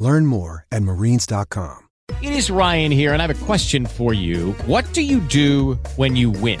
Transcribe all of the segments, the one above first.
Learn more at marines.com. It is Ryan here, and I have a question for you. What do you do when you win?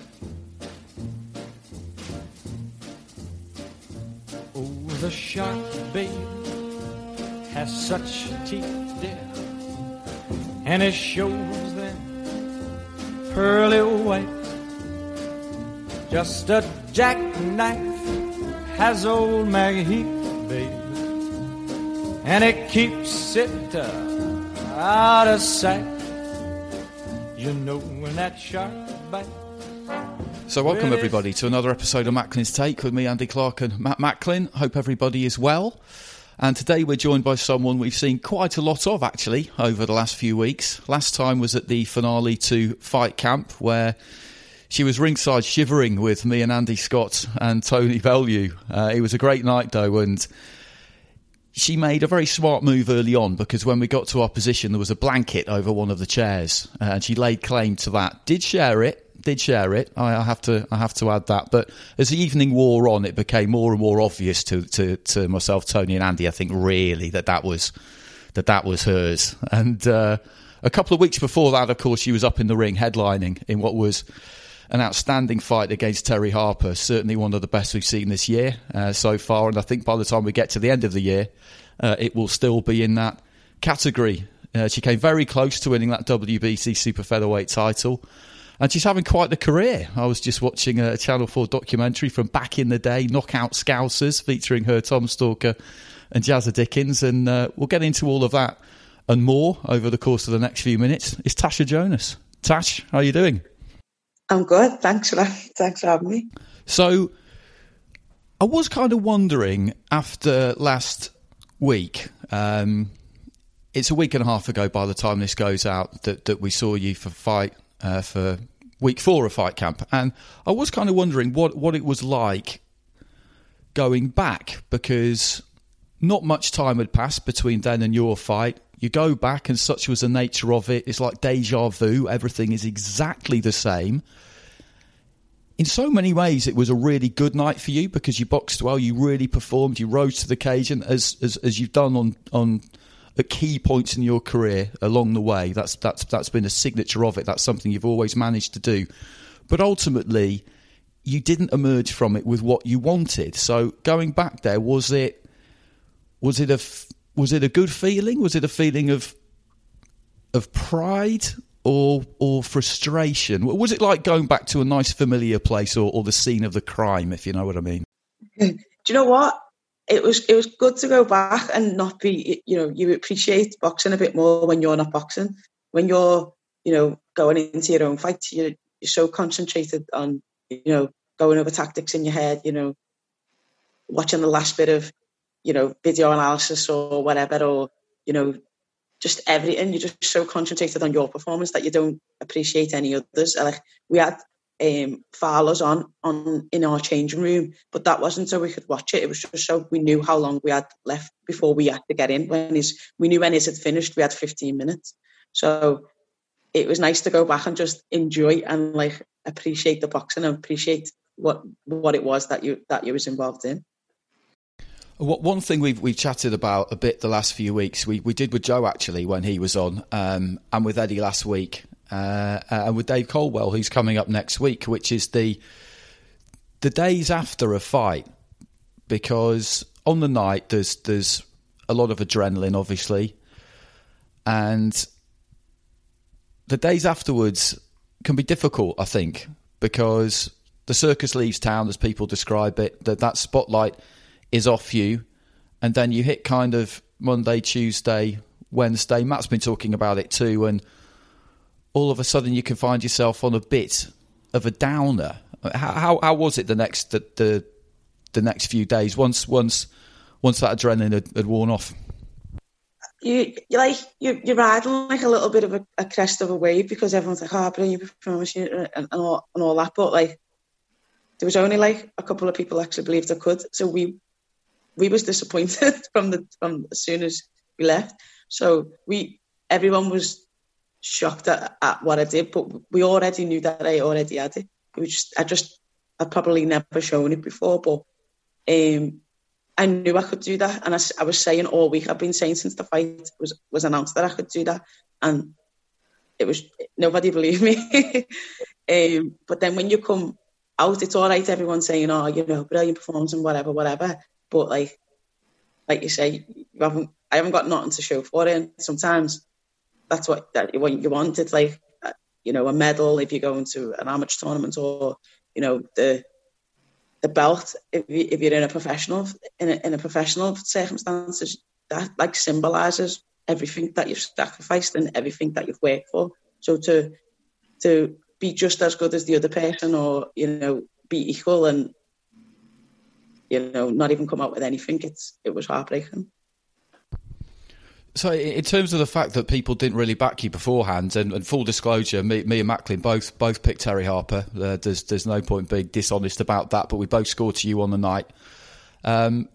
The shark, babe, has such teeth, dear, and it shows them pearly white. Just a jackknife has old MacHeath babe, and it keeps it uh, out of sight. You know when that shark bites. So, welcome everybody to another episode of Macklin's Take with me, Andy Clark, and Matt Macklin. Hope everybody is well. And today we're joined by someone we've seen quite a lot of actually over the last few weeks. Last time was at the finale to Fight Camp, where she was ringside shivering with me and Andy Scott and Tony Bellew. Uh, it was a great night though, and she made a very smart move early on because when we got to our position, there was a blanket over one of the chairs, uh, and she laid claim to that. Did share it, did share it. I, have to I have to add that. But as the evening wore on, it became more and more obvious to, to, to myself, Tony, and Andy. I think really that that was that that was hers. And uh, a couple of weeks before that, of course, she was up in the ring headlining in what was an outstanding fight against Terri Harper. Certainly one of the best we've seen this year uh, so far. And I think by the time we get to the end of the year, uh, it will still be in that category. Uh, she came very close to winning that WBC super featherweight title and she's having quite the career. I was just watching a Channel 4 documentary from back in the day, Knockout Scousers, featuring her, Tom Stalker, and Jazza Dickens, and uh, we'll get into all of that and more over the course of the next few minutes. It's Tasha Jonas. Tash, how are you doing? I'm good. Thanks for. Thanks for having me. So, I was kind of wondering after last week. Um, it's a week and a half ago by the time this goes out that, that we saw you for fight uh, for week four of Fight Camp, and I was kind of wondering what what it was like going back because not much time had passed between then and your fight. You go back, and such was the nature of it. It's like deja vu. Everything is exactly the same. In so many ways, it was a really good night for you because you boxed well. You really performed. You rose to the occasion as as, as you've done on on at key points in your career along the way. That's that's that's been a signature of it. That's something you've always managed to do. But ultimately, you didn't emerge from it with what you wanted. So going back there, was it was it a was it a good feeling? Was it a feeling of of pride or or frustration? Was it like going back to a nice familiar place or, or the scene of the crime, if you know what I mean? Do you know what? It was it was good to go back and not be you know you appreciate boxing a bit more when you're not boxing. When you're you know going into your own fight you're, you're so concentrated on you know going over tactics in your head you know watching the last bit of you know video analysis or whatever or you know just everything. You're just so concentrated on your performance that you don't appreciate any others. Like we had um, Fowler's on on in our changing room, but that wasn't so we could watch it. It was just so we knew how long we had left before we had to get in. When his we knew when his had finished, we had 15 minutes. So it was nice to go back and just enjoy and like appreciate the boxing and appreciate what what it was that you that you was involved in. What, one thing we've we've chatted about a bit the last few weeks, we, we did with Joe actually when he was on, um, and with Eddie last week, uh, and with Dave Coldwell who's coming up next week, which is the the days after a fight, because on the night there's there's a lot of adrenaline, obviously, and the days afterwards can be difficult. I think because the circus leaves town, as people describe it, that that spotlight is off you, and then you hit kind of Monday, Tuesday, Wednesday. Matt's been talking about it too, and all of a sudden you can find yourself on a bit of a downer. How how, how was it the next the, the, the next few days once once once that adrenaline had, had worn off? You you like you you're riding like a little bit of a, a crest of a wave because everyone's like, oh, brilliant performance and, and all and all that, but like there was only like a couple of people actually believed I could, so we we was disappointed from the from as soon as we left. So we everyone was shocked at, at what I did, but we already knew that I already had it. Was just I just I'd probably never shown it before, but um, I knew I could do that, and I, I was saying all week. I've been saying since the fight was was announced that I could do that, and it was nobody believed me. um, but then when you come out, it's all right. Everyone's saying, "Oh, you know, brilliant performance and whatever, whatever." But like, like you say, you haven't. I haven't got nothing to show for it. And sometimes that's what that what you want. It's like uh, you know a medal if you go into an amateur tournament, or you know the the belt if, you, if you're in a professional in a, in a professional circumstances. That like symbolises everything that you've sacrificed and everything that you've worked for. So to to be just as good as the other person, or you know, be equal and you know, not even come out with anything. It's it was heartbreaking. So, in terms of the fact that people didn't really back you beforehand, and, and full disclosure, me, me, and Macklin both both picked Terri Harper. Uh, there's there's no point being dishonest about that, but we both scored to you on the night. Um,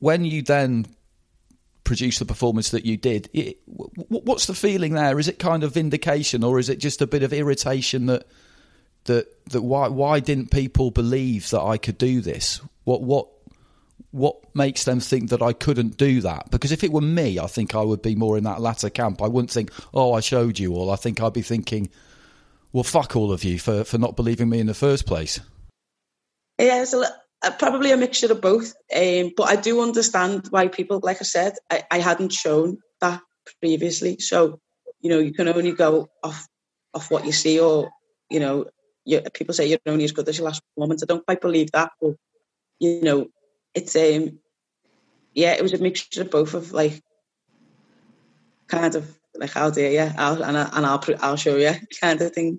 when you then produce the performance that you did, it, what's the feeling there? Is it kind of vindication, or is it just a bit of irritation that that that why why didn't people believe that I could do this? What what what makes them think that I couldn't do that? Because if it were me, I think I would be more in that latter camp. I wouldn't think, oh, I showed you all. I think I'd be thinking, well, fuck all of you for, for not believing me in the first place. Yeah, it's a, uh, probably a mixture of both. Um, but I do understand why people, like I said, I, I hadn't shown that previously. So, you know, you can only go off off what you see or, you know, you, people say you're only as good as your last performance. I don't quite believe that. But, you know, it's um yeah, it was a mixture of both of like kind of like how dare you, I'll, and, I, and I'll I'll show you kind of thing.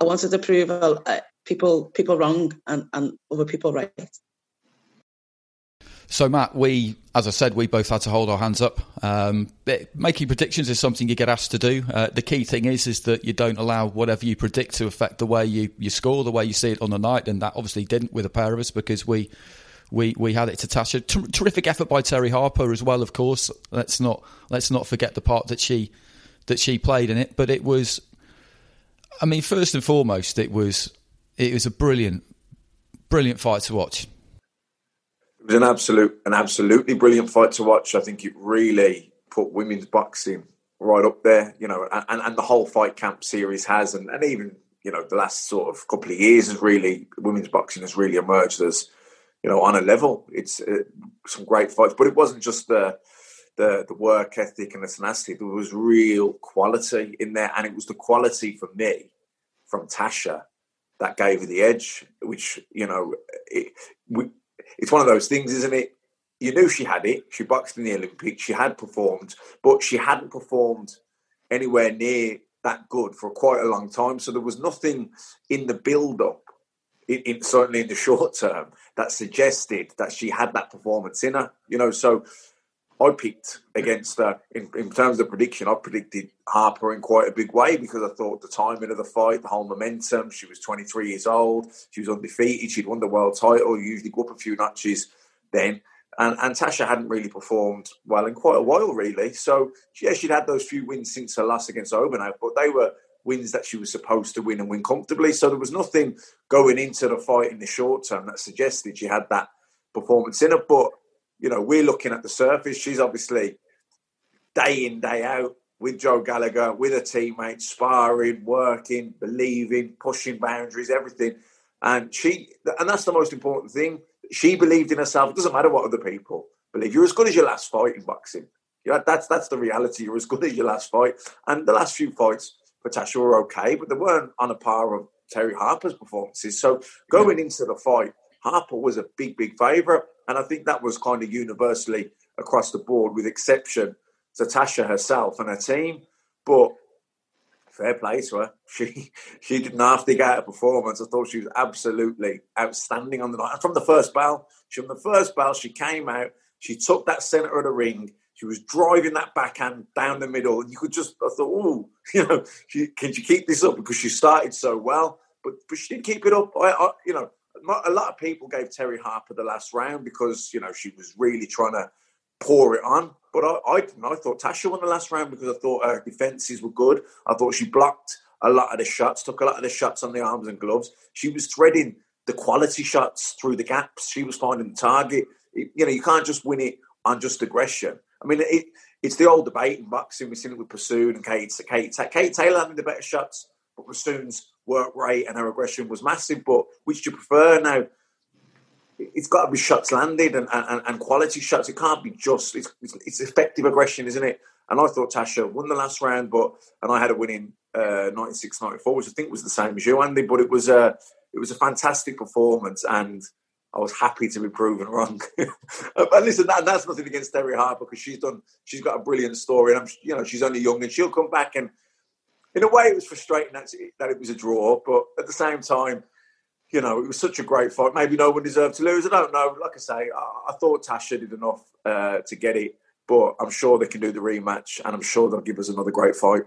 I wanted to prove uh, people people wrong and, and other people right. So, Matt, we, as I said, we both had to hold our hands up. Um, making predictions is something you get asked to do. Uh, the key thing is, is that you don't allow whatever you predict to affect the way you, you score, the way you see it on the night, and that obviously didn't with a pair of us because we we we had it to Tasha. Ter- terrific effort by Terri Harper as well, of course. Let's not let's not forget the part that she that she played in it. But it was, I mean, first and foremost, it was it was a brilliant brilliant fight to watch was an absolute, an absolutely brilliant fight to watch. I think it really put women's boxing right up there, you know, and, and the whole fight camp series has, and, and even you know the last sort of couple of years has really women's boxing has really emerged as you know on a level. It's uh, some great fights, but it wasn't just the the the work ethic and the tenacity. There was real quality in there, and it was the quality for me from Tasha that gave her the edge. Which you know, it, we, it's one of those things, isn't it? You knew she had it. She boxed in the Olympics. She had performed, but she hadn't performed anywhere near that good for quite a long time. So there was nothing in the build-up, in, in, certainly in the short term, that suggested that she had that performance in her. You know, so I picked against her in, in terms of prediction. I predicted Harper in quite a big way because I thought the timing of the fight, the whole momentum. She was 23 years old. She was undefeated. She'd won the world title. Usually go up a few notches then. And, and Tasha hadn't really performed well in quite a while, really. So, yeah, she'd had those few wins since her loss against Obenauf, but they were wins that she was supposed to win and win comfortably. So there was nothing going into the fight in the short term that suggested she had that performance in her. But, you know, we're looking at the surface. She's obviously day in, day out with Joe Gallagher, with her teammates, sparring, working, believing, pushing boundaries, everything. And she, and that's the most important thing. She believed in herself. It doesn't matter what other people believe. You're as good as your last fight in boxing. Yeah, that's that's the reality. You're as good as your last fight. And the last few fights for Tasha were okay, but they weren't on a par of Terri Harper's performances. So going into the fight, Harper was a big, big favourite. And I think that was kind of universally across the board, with exception to Tasha herself and her team. But fair play to her. She she didn't have to get a performance. I thought she was absolutely outstanding on the night. And from the first bell, she from the first bell, she came out, she took that centre of the ring, she was driving that backhand down the middle, and you could just I thought, oh, you know, she, can she keep this up because she started so well, but but she did keep it up. I, I, you know, a lot of people gave Terri Harper the last round because you know she was really trying to pour it on. But I, I, I thought Tasha won the last round because I thought her defences were good. I thought she blocked a lot of the shots, took a lot of the shots on the arms and gloves. She was threading the quality shots through the gaps. She was finding the target. It, you know, you can't just win it on just aggression. I mean, it, it's the old debate in boxing. We've seen it with Persoon and Kate, Kate, Kate Taylor having the better shots, but Persoon's work rate and her aggression was massive. But which do you prefer now? it's got to be shots landed and, and, and quality shots. It can't be just it's, it's, effective aggression, isn't it? And I thought Tasha won the last round, but and I had a winning uh, 96 94, which I think was the same as you, Andy. But it was a it was a fantastic performance, and I was happy to be proven wrong. but listen, that, that's nothing against Terri Harper because she's done she's got a brilliant story, and I'm you know she's only young and she'll come back. And in a way, it was frustrating that, it was a draw, but at the same time you know, it was such a great fight. Maybe no one deserved to lose. I don't know. Like I say, I, I thought Tasha did enough uh, to get it, but I'm sure they can do the rematch, and I'm sure they'll give us another great fight.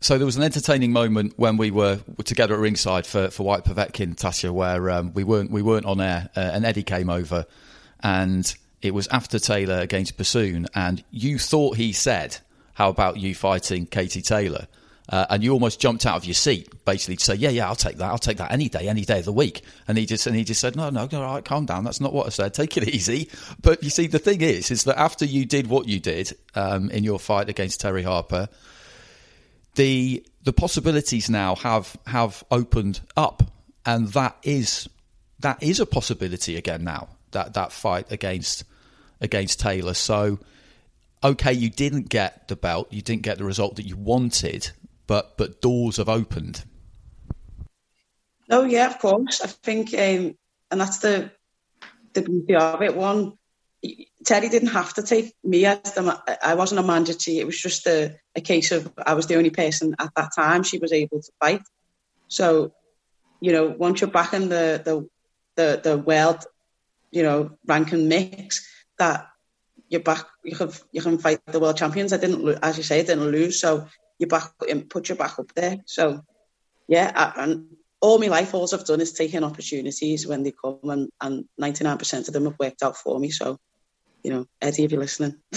So there was an entertaining moment when we were together at ringside for, for Whyte Povetkin, Tasha, where um, we weren't we weren't on air, uh, and Eddie came over, and it was after Taylor against Persoon, and you thought he said, "How about you fighting Katie Taylor?" Uh, and you almost jumped out of your seat, basically to say, "Yeah, yeah, I'll take that. I'll take that any day, any day of the week." And he just and he just said, "No, no, no, all right, calm down. That's not what I said. Take it easy." But you see, the thing is, is that after you did what you did um, in your fight against Terri Harper, the the possibilities now have have opened up, and that is that is a possibility again now. That that fight against against Taylor. So okay, you didn't get the belt, you didn't get the result that you wanted, but but doors have opened. Oh yeah, of course. I think, um, and that's the the beauty of it. One, Terri didn't have to take me as the. I wasn't a mandatory. It was just a, a case of I was the only person at that time she was able to fight. So, you know, once you're back in the the the, the world, you know, rank and mix, that you're back. You can you can fight the world champions. I didn't, as you say, I didn't lose. So you back and put your back up there. So yeah, I, and all my life, all I've done is taking opportunities when they come, and and ninety nine percent of them have worked out for me. So, you know, Eddie, if you're listening.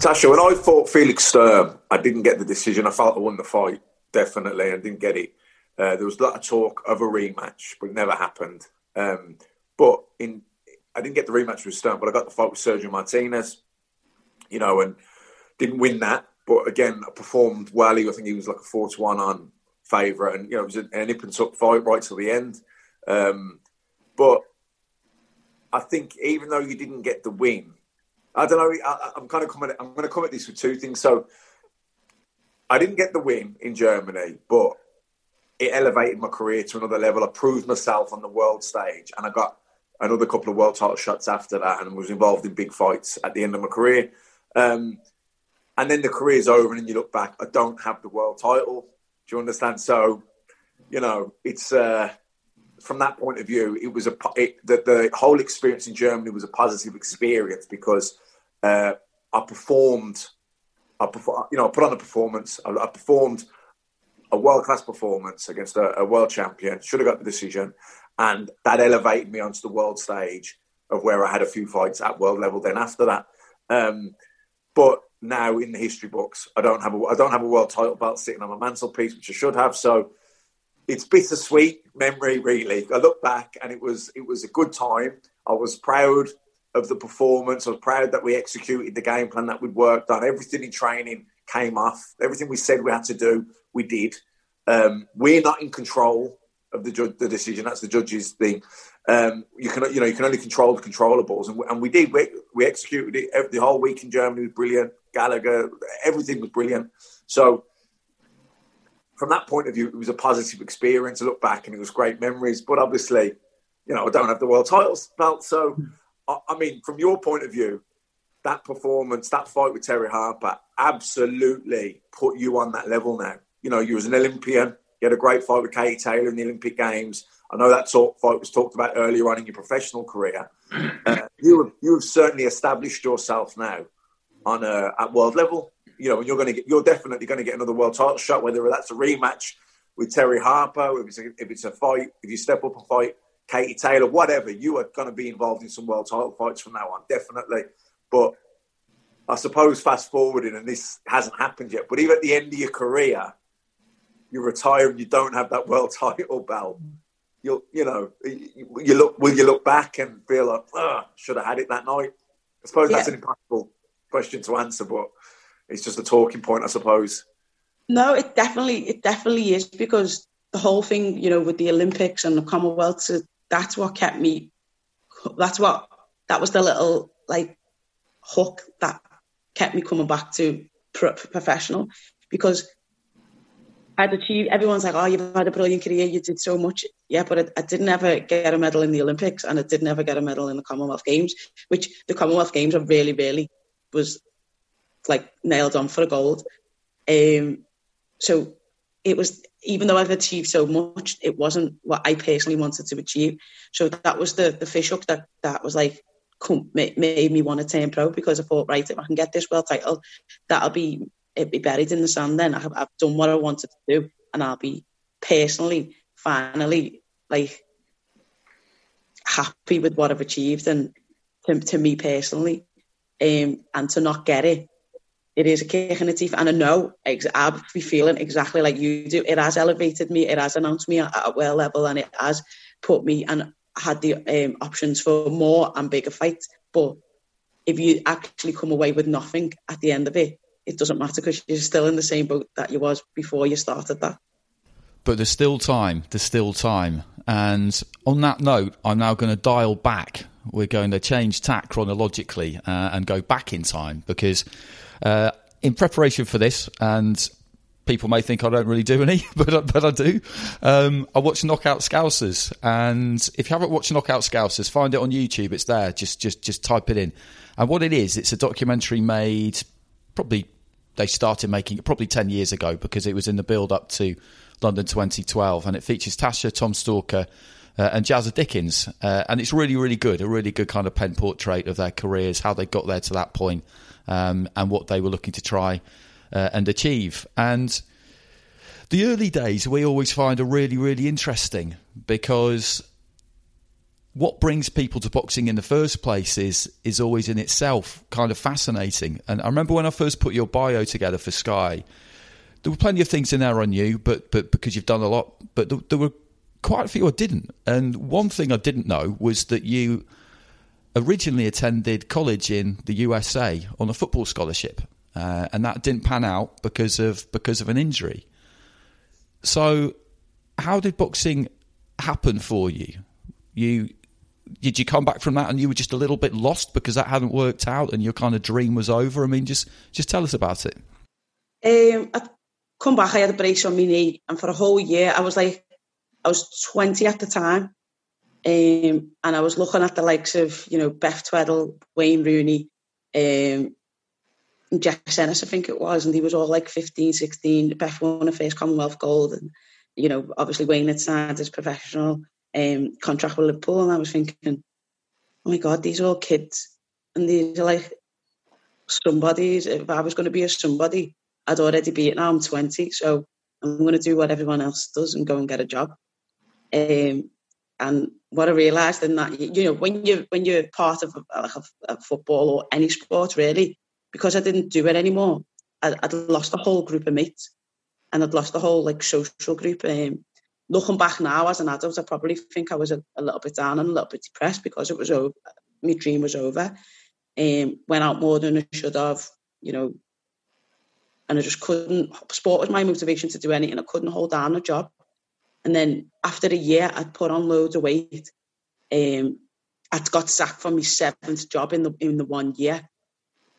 Tasha, when I fought Felix Sturm, I didn't get the decision. I felt I won the fight, definitely, and didn't get it. Uh, there was a lot of talk of a rematch, but it never happened. Um, but in, I didn't get the rematch with Sturm, but I got the fight with Sergio Martinez. You know, and didn't win that, but again, performed well. I think he was like a four to one on favourite, and you know it was an, nip and tuck fight right till the end. Um, but I think even though you didn't get the win, I don't know. I, am kind of coming. I'm going to come at this with two things. So I didn't get the win in Germany, but it elevated my career to another level. I proved myself on the world stage, and I got another couple of world title shots after that, and was involved in big fights at the end of my career. Um, and then the career's over, and you look back. I don't have the world title. Do you understand? So, you know, it's uh, from that point of view, it was a it, the, the whole experience in Germany was a positive experience because uh, I performed. I perform, you know, I put on a performance. I, I performed a world class performance against a, a, world champion. Should have got the decision, and that elevated me onto the world stage of where I had a few fights at world level. Then after that, um, but now in the history books, I don't have a I don't have a world title belt sitting on my mantelpiece, which I should have. So it's bittersweet memory, really. I look back and it was it was a good time. I was proud of the performance. I was proud that we executed the game plan that we'd worked on. Everything in training came off. Everything we said we had to do, we did. Um, we're not in control of the judge, the decision. That's the judge's thing. Um, you can you know you can only control the controllables, and we, and we did. We, we executed it. The whole week in Germany was brilliant. Gallagher, everything was brilliant. So from that point of view, it was a positive experience to look back, and it was great memories. But obviously, you know, I don't have the world titles belt, so I, I mean, from your point of view, that performance, that fight with Terri Harper, absolutely put you on that level now. You know, you was an Olympian. You had a great fight with Katie Taylor in the Olympic Games. I know that talk, fight was talked about earlier on in your professional career. Uh, you have you have certainly established yourself now on a, at world level. You know, and you're going to get you're definitely going to get another world title shot, whether that's a rematch with Terri Harper, if it's a, if it's a fight, if you step up and fight Katie Taylor, whatever, you are going to be involved in some world title fights from now on, definitely. But I suppose fast forwarding, and this hasn't happened yet, but even at the end of your career, you retire and you don't have that world title belt you'll you know you look will you look back and feel like ah, oh, should have had it that night i suppose yeah. that's an impossible question to answer but it's just a talking point i suppose no it definitely it definitely is because the whole thing you know with the olympics and the commonwealth that's what kept me that's what that was the little like hook that kept me coming back to pro- professional because I'd achieved. Everyone's like, "Oh, you've had a brilliant career. You did so much." Yeah, but I, I didn't ever get a medal in the Olympics, and I didn't ever get a medal in the Commonwealth Games. Which the Commonwealth Games, I really, really was like nailed on for a gold. Um, so it was, even though I've achieved so much, it wasn't what I personally wanted to achieve. So that was the the fish hook that that was like made me want to turn pro because I thought, right, if I can get this world title, that'll be it'd be buried in the sand then. I've, I've done what I wanted to do and I'll be personally, finally, like happy with what I've achieved and to, to me personally. Um, and to not get it, it is a kick in the teeth. And I know I'll be feeling exactly like you do. It has elevated me, it has announced me at, at a well level, and it has put me and had the um, options for more and bigger fights. But if you actually come away with nothing at the end of it, it doesn't matter because you're still in the same boat that you was before you started that. But there's still time. There's still time. And on that note, I'm now going to dial back. We're going to change tack chronologically uh, and go back in time because uh, in preparation for this, and people may think I don't really do any, but but I do. Um, I watch Knockout Scousers, and if you haven't watched Knockout Scousers, find it on YouTube. It's there. Just just just type it in. And what it is, it's a documentary made probably they started making it probably 10 years ago because it was in the build up to London 2012 and it features Tasha, Tom Stalker, uh, and Jazza Dickens. Uh, and it's really, really good, a really good kind of pen portrait of their careers, how they got there to that point, um, and what they were looking to try uh, and achieve. And the early days we always find are really, really interesting because what brings people to boxing in the first place is is always in itself kind of fascinating. And I remember when I first put your bio together for Sky, there were plenty of things in there on you, but but because you've done a lot, but there, there were quite a few I didn't. And one thing I didn't know was that you originally attended college in the USA on a football scholarship, uh, and that didn't pan out because of because of an injury. So, how did boxing happen for you? You did you come back from that and you were just a little bit lost because that hadn't worked out and your kind of dream was over? I mean, just just tell us about it. Um, I come back, I had a brace on my knee, and for a whole year, I was like, I was 20 at the time, um, and I was looking at the likes of, you know, Beth Tweddle, Wayne Rooney, um, Jack Ennis, I think it was, and he was all like 15, 16. Beth won her first Commonwealth gold, and, you know, obviously Wayne had signed as professional um, contract with Liverpool, and I was thinking, oh my god, these are all kids, and these are like somebodies. If I was going to be a somebody, I'd already be it now. I'm 20, so I'm going to do what everyone else does and go and get a job. Um, And what I realised in that, you know, when you when you're part of like a, a football or any sport really, because I didn't do it anymore, I, I'd lost a whole group of mates, and I'd lost the whole like social group. Um, looking back now as an adult, I probably think I was a, a little bit down and a little bit depressed because it was over. My dream was over. Um, went out more than I should have, you know, and I just couldn't. Sport was my motivation to do anything. I couldn't hold down a job. And then after a year, I'd put on loads of weight. Um, I'd got sacked from my seventh job in the in the one year,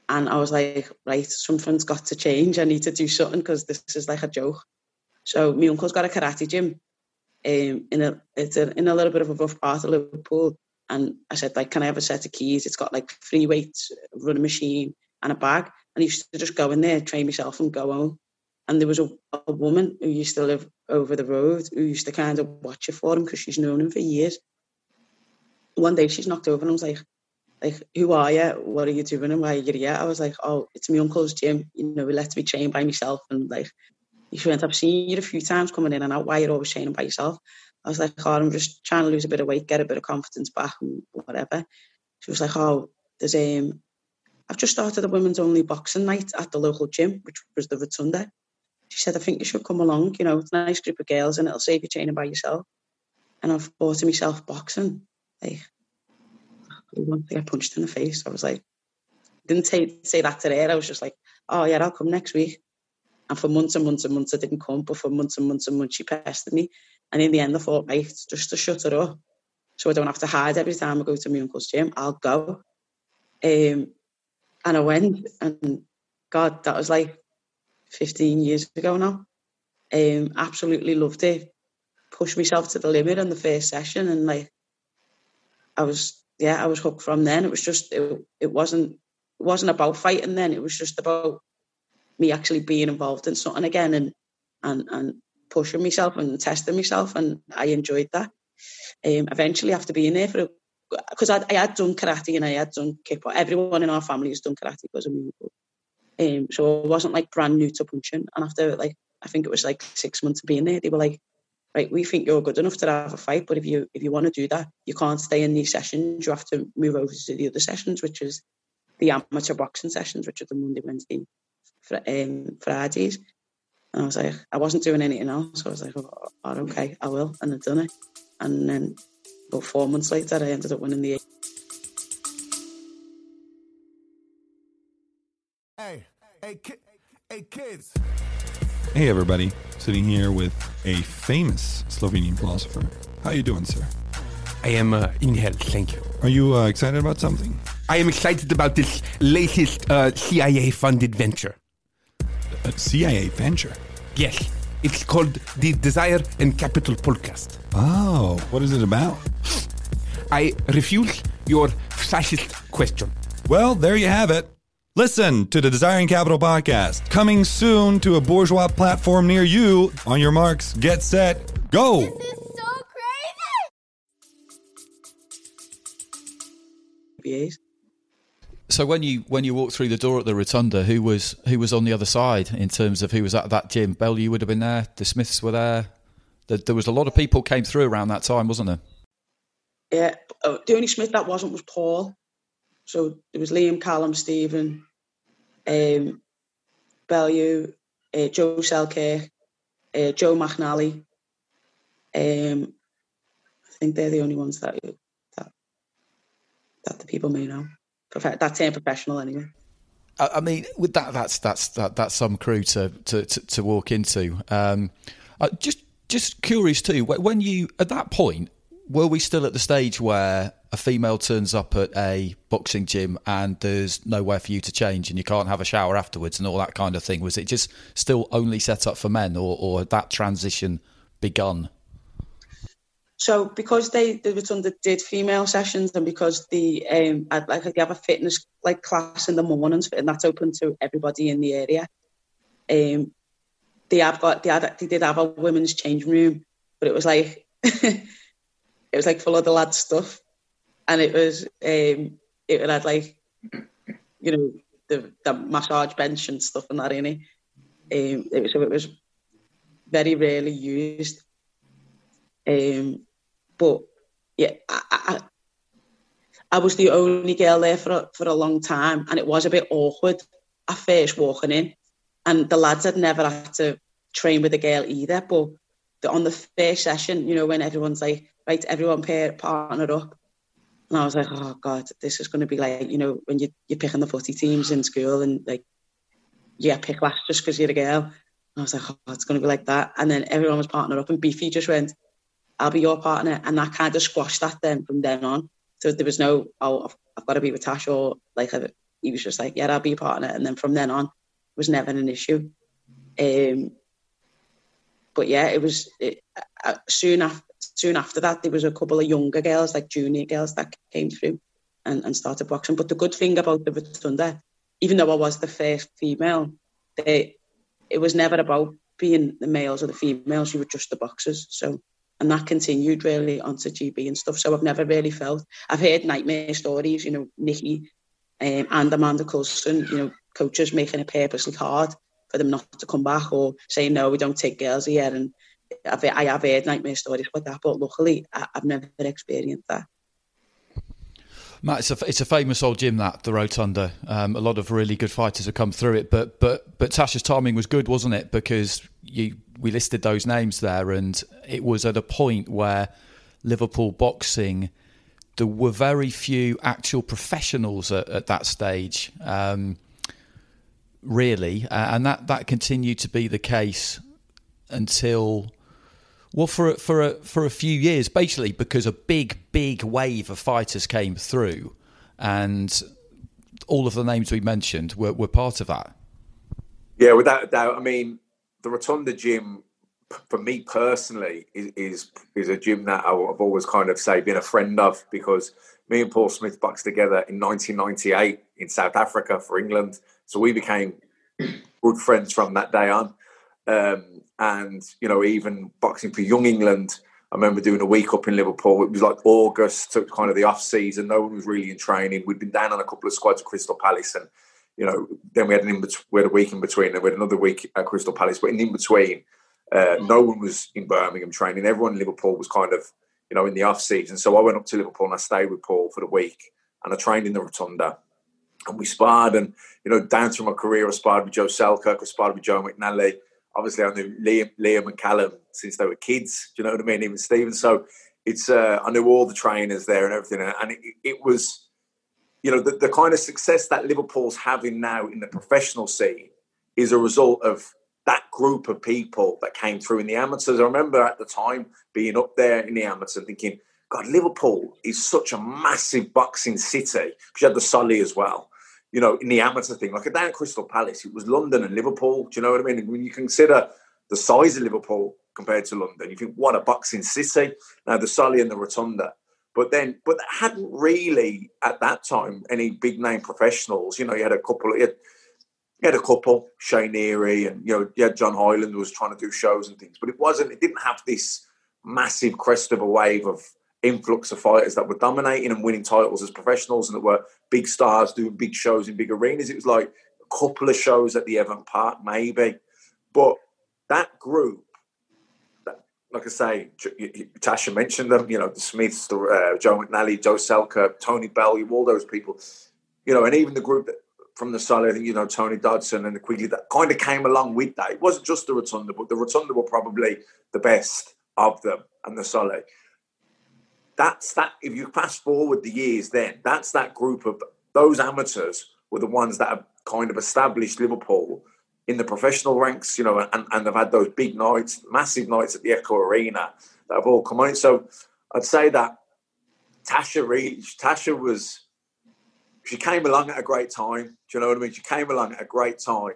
and I was like, right, something's got to change. I need to do something because this is like a joke. So my uncle's got a karate gym um, in a it's a, in a little bit of a rough part of Liverpool, and I said like, can I have a set of keys? It's got like free weights, running machine, and a bag. And I used to just go in there, train myself, and go home. And there was a, a woman who used to live over the road who used to kind of watch it for him because she's known him for years. One day she's knocked over and I was like, like, who are you? What are you doing? And why are you here? I was like, oh, it's my uncle's gym. You know, he lets me train by myself. And like, he went, I've seen you a few times coming in and out. Why you're always training by yourself? I was like, oh, I'm just trying to lose a bit of weight, get a bit of confidence back and whatever. She was like, oh, there's um, I've just started a women's only boxing night at the local gym, which was the Rotunda she said, I think you should come along. You know, it's a nice group of girls and it'll save you training by yourself. And I've bought myself boxing. Like, one thing I punched in the face. I was like, didn't say, say that to her. I was just like, oh, yeah, I'll come next week. And for months and months and months, I didn't come. But for months and months and months, she pestered me. And in the end, I thought, right, just to shut her up. So I don't have to hide every time I go to my uncle's gym. I'll go. Um, and I went, and God, that was like 15 years ago now. Um, absolutely loved it. Pushed myself to the limit on the first session, and like I was, yeah, I was hooked from then. It was just, it, it wasn't, it wasn't about fighting then. It was just about me actually being involved in something again and and and pushing myself and testing myself, and I enjoyed that. Um, eventually, after being there for because I, had done karate and I had done kickboxing. Everyone in our family has done karate because of me. Um, so I wasn't like brand new to punching. And after like, I think it was like six months of being there, they were like, right, we think you're good enough to have a fight, but if you if you want to do that, you can't stay in these sessions. You have to move over to the other sessions, which is the amateur boxing sessions, which are the Monday, Wednesday, um, Fridays. And I was like, I wasn't doing anything else. So I was like, oh, oh, okay, I will. And I've done it. And then about four months later, I ended up winning the Hey, hey, ki- hey, kids. Hey everybody, sitting here with a famous Slovenian philosopher. How are you doing, sir? I am uh, in health, thank you. Are you uh, excited about something? I am excited about this latest uh, CIA-funded venture. A CIA venture. Yes, it's called the Desire and Capital Podcast. Oh, what is it about? I refuse your fascist question. Well, there you have it. Listen to the Desiring Capital podcast, coming soon to a bourgeois platform near you. On your marks, get set, go! This is so crazy! So when you when you walked through the door at the rotunda, who was who was on the other side in terms of who was at that gym? Bellew, you would have been there. The Smiths were there. There, there was a lot of people came through around that time, wasn't there? Yeah, oh, the only Smith that wasn't was Paul. So there was Liam, Callum, Stephen, um, Bellew, uh, Joe Selkirk, uh, Joe McNally. Um, I think they're the only ones that that that the people may know. That term professional anyway. I, mean, with that, that's that's that, that's some crew to to, to, to walk into. Um, just just curious too. When you at that point, were we still at the stage where a female turns up at a boxing gym and there's nowhere for you to change and you can't have a shower afterwards and all that kind of thing? Was it just still only set up for men, or or had that transition begun? So because they the Rotunda did female sessions and because the um I'd like they have a fitness like class in the mornings and that's open to everybody in the area. Um they have got they had they did have a women's change room, but it was like it was like full of the lads stuff. And it was um it had like you know the the massage bench and stuff and that in it. Um it so it was very rarely used. Um but yeah, I, I, I was the only girl there for a, for a long time, and it was a bit awkward at first walking in. And the lads had never had to train with a girl either. But the, on the first session, you know, when everyone's like, right, everyone pair partner up. And I was like, oh God, this is going to be like, you know, when you, you're picking the footy teams in school and like, yeah, pick last just because you're a girl. And I was like, oh, it's going to be like that. And then everyone was partner up and Beefy just went, I'll be your partner. And that kind of squashed that then from then on. So there was no, oh, I've, I've got to be with Tash or like, he was just like, yeah, I'll be your partner. And then from then on, it was never an issue. Um, but yeah, it was it, uh, soon after. Soon after that, there was a couple of younger girls, like junior girls, that came through and, and started boxing. But the good thing about the Rotunda, even though I was the first female, they it was never about being the males or the females. You were just the boxers. So and that continued really onto GB and stuff. So I've never really felt. I've heard nightmare stories. You know, Nikki um, and Amanda Coulson. You know, coaches making it purposely hard for them not to come back or saying no, we don't take girls here. And I've, I have heard nightmare stories like that, but luckily I, have never experienced that. Matt, it's a, it's a famous old gym that the Rotunda. Um, a lot of really good fighters have come through it, but but but Tasha's timing was good, wasn't it? Because you we listed those names there, and it was at a point where Liverpool boxing there were very few actual professionals at, at that stage. Um, really, uh, and that that continued to be the case until well for for a, for a few years, basically because a big big wave of fighters came through, and all of the names we mentioned were, were part of that. Yeah, without a doubt. I mean, the Rotunda Gym, for me personally, is is, is a gym that I've always kind of say been a friend of because me and Paul Smith boxed together in 1998 in South Africa for England. So we became good friends from that day on. Um, and, you know, even boxing for Young England, I remember doing a week up in Liverpool. It was like August, to kind of the off season. No one was really in training. We'd been down on a couple of squads at Crystal Palace, and you know, then we had an in between. We had a week in between, and we had another week at Crystal Palace. But in, in between, uh, no one was in Birmingham training. Everyone in Liverpool was kind of, you know, in the off season. So I went up to Liverpool and I stayed with Paul for the week, and I trained in the Rotunda and we sparred. And you know, down through my career, I sparred with Joe Selkirk, I sparred with Joe McNally. Obviously, I knew Liam, Liam and Callum since they were kids. Do you know what I mean? Even Stephen. So it's uh, I knew all the trainers there and everything, and it, it was, you know, the, the kind of success that Liverpool's having now in the professional scene is a result of that group of people that came through in the amateurs. I remember at the time being up there in the amateurs thinking, God, Liverpool is such a massive boxing city. Because you had the Solly as well you know, in the amateur thing, like down at Crystal Palace, it was London and Liverpool. Do you know what I mean? And when you consider the size of Liverpool compared to London, you think, what a boxing city. Now, the Solly and the Rotunda. But then, but hadn't really at that time any big name professionals. You know, you had a couple, you had, you had a couple, Shea Neary, and, you know, you had John Hyland was trying to do shows and things, but it wasn't, it didn't have this massive crest of a wave of influx of fighters that were dominating and winning titles as professionals and that were big stars doing big shows in big arenas. It was like a couple of shows at the Evan Park, maybe. But that group, like I say, Tasha mentioned them, you know, the Smiths, the, uh, Joe McNally, Joe Selkirk, Tony Bellew, all those people, you know, and even the group from the side, I think, you know, Tony Dodson and the Quigley that kind of came along with that. It wasn't just the Rotunda, but the Rotunda were probably the best of them and the Solid that's that. If you fast forward the years, then that's that group of those amateurs were the ones that have kind of established Liverpool in the professional ranks, you know, and, and they've had those big nights, massive nights at the Echo Arena that have all come out. So I'd say that Tasha reached, Tasha was, she came along at a great time. Do you know what I mean? She came along at a great time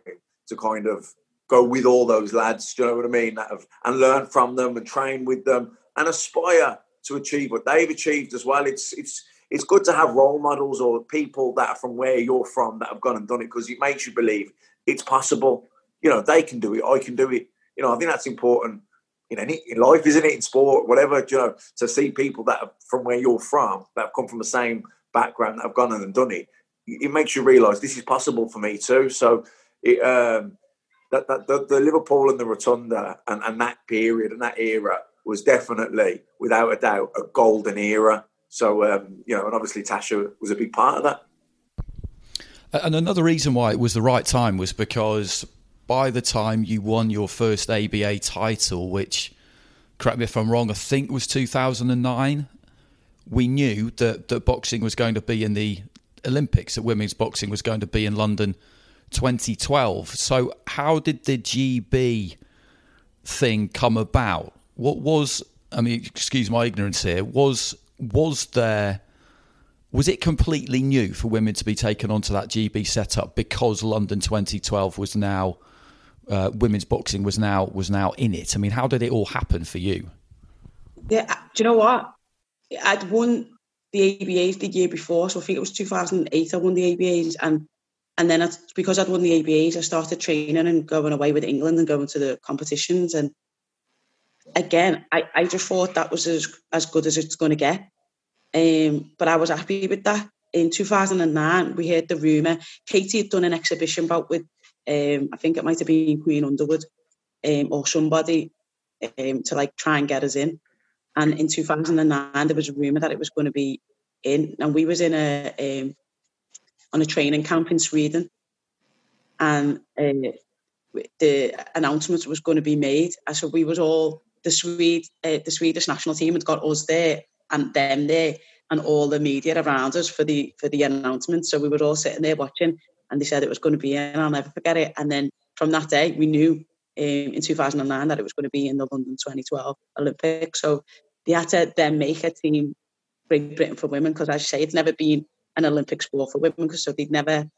to kind of go with all those lads, do you know what I mean? That have, and learn from them and train with them and aspire to achieve what they've achieved as well. It's it's it's good to have role models or people that are from where you're from that have gone and done it because it makes you believe it's possible. You know, they can do it. I can do it. You know, I think that's important in any in life, isn't it? In sport, whatever. You know, to see people that are from where you're from that have come from the same background that have gone and done it, it makes you realise this is possible for me too. So, it, um, that, that the, the Liverpool and the Rotunda and, and that period and that era was definitely, without a doubt, a golden era. So, um, you know, and obviously Tasha was a big part of that. And another reason why it was the right time was because by the time you won your first ABA title, which, correct me if I'm wrong, I think was 2009, we knew that, that boxing was going to be in the Olympics, that women's boxing was going to be in London 2012. So, how did the GB thing come about? What was, I mean, excuse my ignorance here, was was there was it completely new for women to be taken onto that GB setup because London 2012 was now uh, women's boxing was now was now in it? I mean, how did it all happen for you? Yeah, do you know what? I'd won the ABAs the year before, so I think it was 2008. I won the ABAs, and and then I, because I'd won the ABAs, I started training and going away with England and going to the competitions. And again, I, I just thought that was as as good as it's going to get. Um, but I was happy with that. In 2009, we heard the rumour. Katie had done an exhibition bout with, um, I think it might have been Queen Underwood um, or somebody um, to like try and get us in. And in 2009, there was a rumour that it was going to be in, and we was in a um, on a training camp in Sweden, and uh, the announcement was going to be made. So we was all the Swede, uh, the Swedish national team had got us there and them there and all the media around us for the for the announcement. So we were all sitting there watching, and they said it was going to be in. I'll never forget it. And then from that day, we knew um, in 2009 that it was going to be in the London 2012 Olympics. So they had to then make a team Great Britain for women because, as I say, it's never been an Olympic sport for women because so they'd never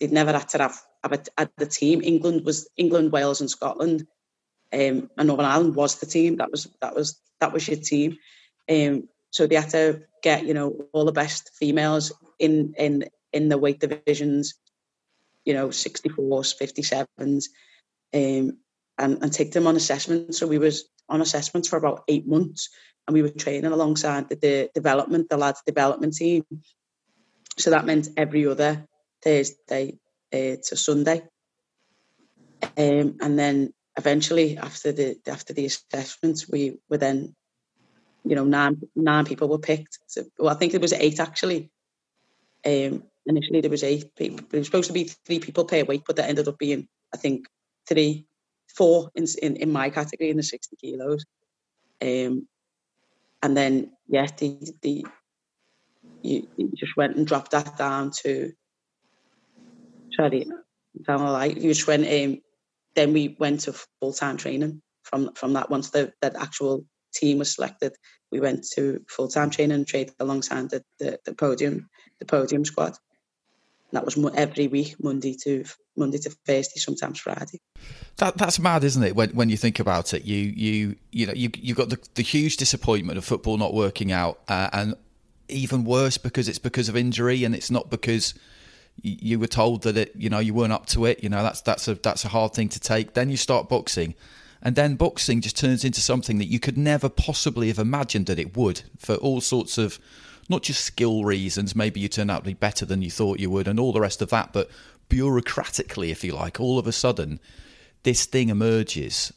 they'd never had to have have a, the team. England was England, Wales, and Scotland. Um, and Northern Ireland was the team. That was that was that was your team. Um, so they had to get you know all the best females in in in the weight divisions, you know, 64s, 57s, um, and and take them on assessment. So we was on assessments for about eight months, and we were training alongside the, the development, the lads development team. So that meant every other Thursday uh, to Sunday, um, and then eventually after the after the assessments, we were then you know, nine nine people were picked. So, well, I think there was eight actually. Um, initially there was eight people. It was supposed to be three people per week, but that ended up being, I think, three, four in in, in my category in the sixty kilos. Um, and then yeah, the the you, you just went and dropped that down to sorry, down the. You just went um, then we went to full time training from from that once the that actual team was selected, we went to full time training and trained alongside the, the, the podium the podium squad. And that was every week, Monday to Monday to Thursday, sometimes Friday. That that's mad, isn't it? When when you think about it, you you you know you you got the the huge disappointment of football not working out, uh, and even worse because it's because of injury and it's not because you were told that it you know you weren't up to it. You know that's that's a that's a hard thing to take. Then you start boxing and then boxing just turns into something that you could never possibly have imagined that it would for all sorts of not just skill reasons, maybe you turn out to be better than you thought you would, and all the rest of that, but bureaucratically, if you like, all of a sudden, this thing emerges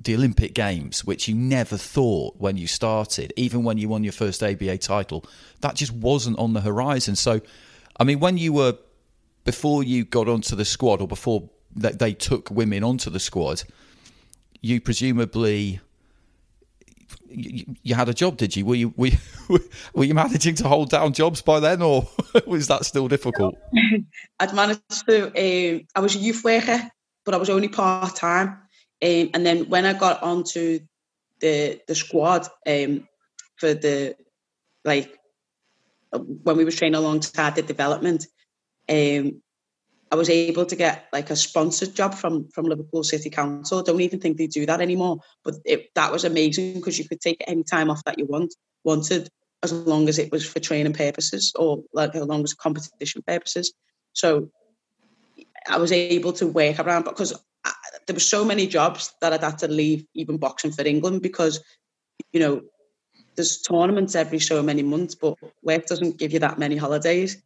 the Olympic Games, which you never thought when you started, even when you won your first ABA title, that just wasn't on the horizon. So, I mean, when you were, before you got onto the squad or before they took women onto the squad, you presumably you, had a job, did you? Were you were you, were you managing to hold down jobs by then, or was that still difficult? I'd managed to. Um, I was a youth worker, but I was only part time. Um, and then when I got onto the the squad um, for the like when we were training alongside the development, um, I was able to get like a sponsored job from from Liverpool City Council. I don't even think they do that anymore. But it, that was amazing because you could take any time off that you want wanted as long as it was for training purposes or like as long as competition purposes. So I was able to work around because I, uh, there were so many jobs that I'd had to leave even boxing for England because you know there's tournaments every so many months, but work doesn't give you that many holidays.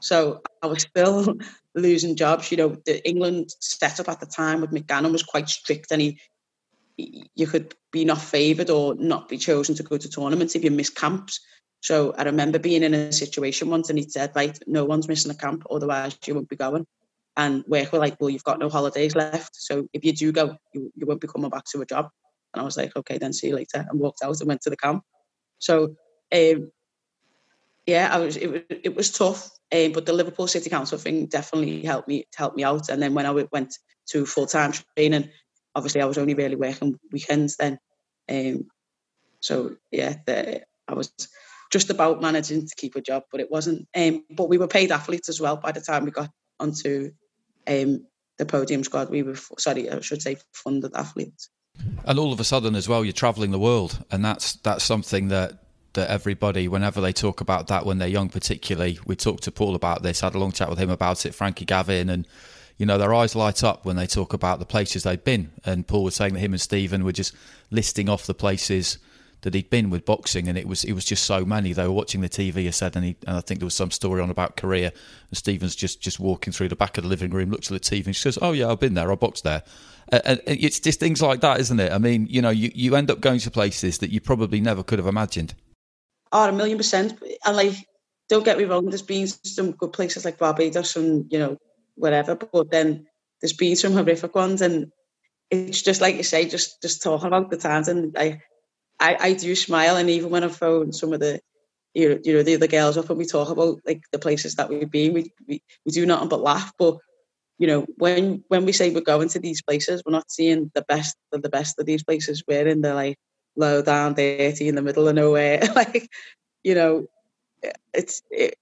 So I was still losing jobs. You know, the England setup at the time with Mick Gannon was quite strict, and he you could be not favoured or not be chosen to go to tournaments if you miss camps. So I remember being in a situation once and he said, right, no one's missing a camp, otherwise you won't be going. And work were like, well, you've got no holidays left. So if you do go, you, you won't be coming back to a job. And I was like, okay, then see you later. And walked out and went to the camp. So, um, yeah, I was. It it was tough, um, but the Liverpool City Council thing definitely helped me helped me out. And then when I went to full time training, obviously I was only really working weekends then. Um, so yeah, the, I was just about managing to keep a job, but it wasn't. Um, but we were paid athletes as well. By the time we got onto um, the podium squad, we were sorry, I should say funded athletes. And all of a sudden, as well, you're travelling the world, and that's that's something that that everybody, whenever they talk about that when they're young, particularly, we talked to Paul about this, had a long chat with him about it, Frankie Gavin, and you know their eyes light up when they talk about the places they've been. And Paul was saying that him and Stephen were just listing off the places that he'd been with boxing, and it was it was just so many. They were watching the TV, he said, and, he, and I think there was some story on about Korea, and Stephen's just just walking through the back of the living room, looks at the TV, and she says, "Oh yeah, I've been there, I boxed there." And and it's just things like that, isn't it? I mean, you know, you, you end up going to places that you probably never could have imagined. Oh, a million percent. And like, don't get me wrong, there's been some good places like Barbados and, you know, whatever, but then there's been some horrific ones. And it's just like you say, just just talking about the times. And I, I, I do smile. And even when I phone some of the, you know, you know, the other girls up and we talk about like the places that we've been, we, we, we do nothing but laugh. But, you know, when when we say we're going to these places, we're not seeing the best of the best of these places. We're in the like low down, dirty, in the middle of nowhere. like, you know, it's it,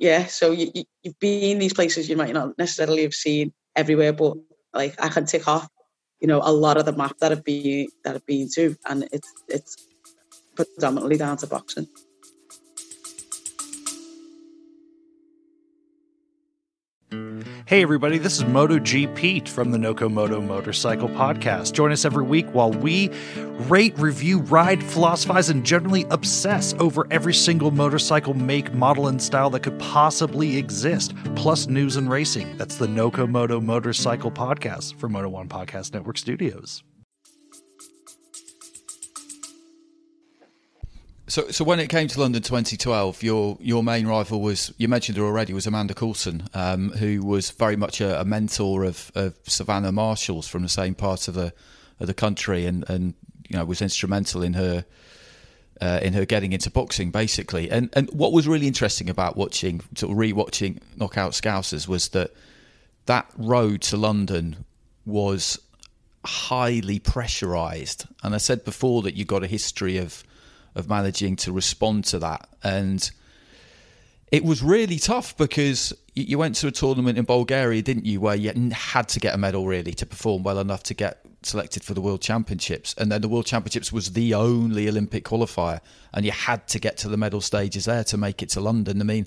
yeah. So you, you you've been these places you might not necessarily have seen everywhere, but like I can tick off, you know, a lot of the map that I've been that I've been to, and it's it's predominantly down to boxing. Hey, everybody, this is MotoGPete from the Noco Moto Motorcycle Podcast. Join us every week while we rate, review, ride, philosophize, and generally obsess over every single motorcycle make, model, and style that could possibly exist, plus news and racing. That's the Noco Moto Motorcycle Podcast from Moto One Podcast Network Studios. So, so when it came to London 2012, your your main rival was you mentioned her already was Amanda Coulson, um, who was very much a, a mentor of, of Savannah Marshalls from the same part of the of the country, and, and you know was instrumental in her uh, in her getting into boxing basically. And and what was really interesting about watching sort of rewatching Knockout Scousers was that that road to London was highly pressurized, and I said before that you got a history of of managing to respond to that. And it was really tough because you went to a tournament in Bulgaria, didn't you, where you had to get a medal really to perform well enough to get selected for the World Championships. And then the World Championships was the only Olympic qualifier, and you had to get to the medal stages there to make it to London. I mean,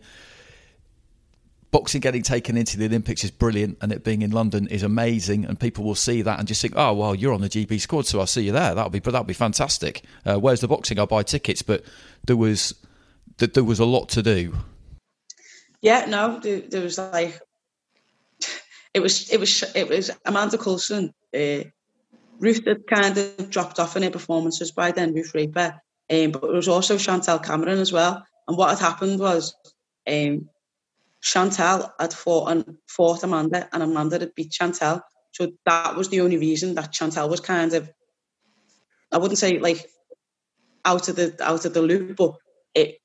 boxing getting taken into the Olympics is brilliant, and it being in London is amazing. And people will see that and just think, "Oh, well, you're on the GB squad, so I'll see you there. That'll be, that'll be fantastic." Uh, where's the boxing? I'll buy tickets, but there was there was a lot to do. Yeah, no, there, was like it was it was it was Amanda Coulson. Uh, Ruth had kind of dropped off in her performances by then, Ruth Raper, um, but it was also Chantal Cameron as well. And what had happened was um, Chantal had fought and fought Amanda, and Amanda had beat Chantal. So that was the only reason that Chantal was kind of, I wouldn't say like out of the out of the loop, but it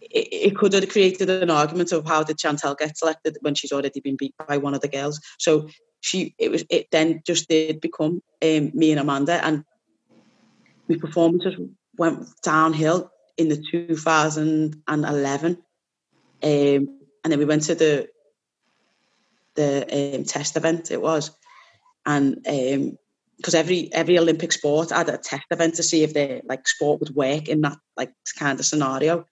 it, it could have created an argument of how did Chantal get selected when she's already been beat by one of the girls. So she it was it then just did become um, me and Amanda, and my performances went downhill in the 2011. Um, and then we went to the the um, test event. It was, and because um, every every Olympic sport had a test event to see if the like sport would work in that like kind of scenario.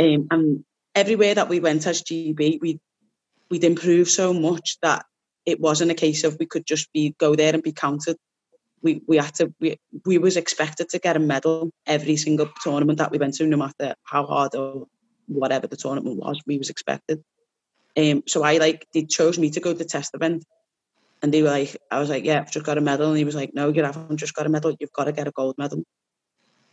Um, and everywhere that we went as GB, we we'd improved so much that it wasn't a case of we could just be go there and be counted. We we had to we we was expected to get a medal every single tournament that we went to, no matter how hard or whatever the tournament was, we was expected. Um, so I like they chose me to go to the test event, And they were like, I was like, yeah, I've just got a medal. And he was like, no, you haven't just got a medal. You've got to get a gold medal.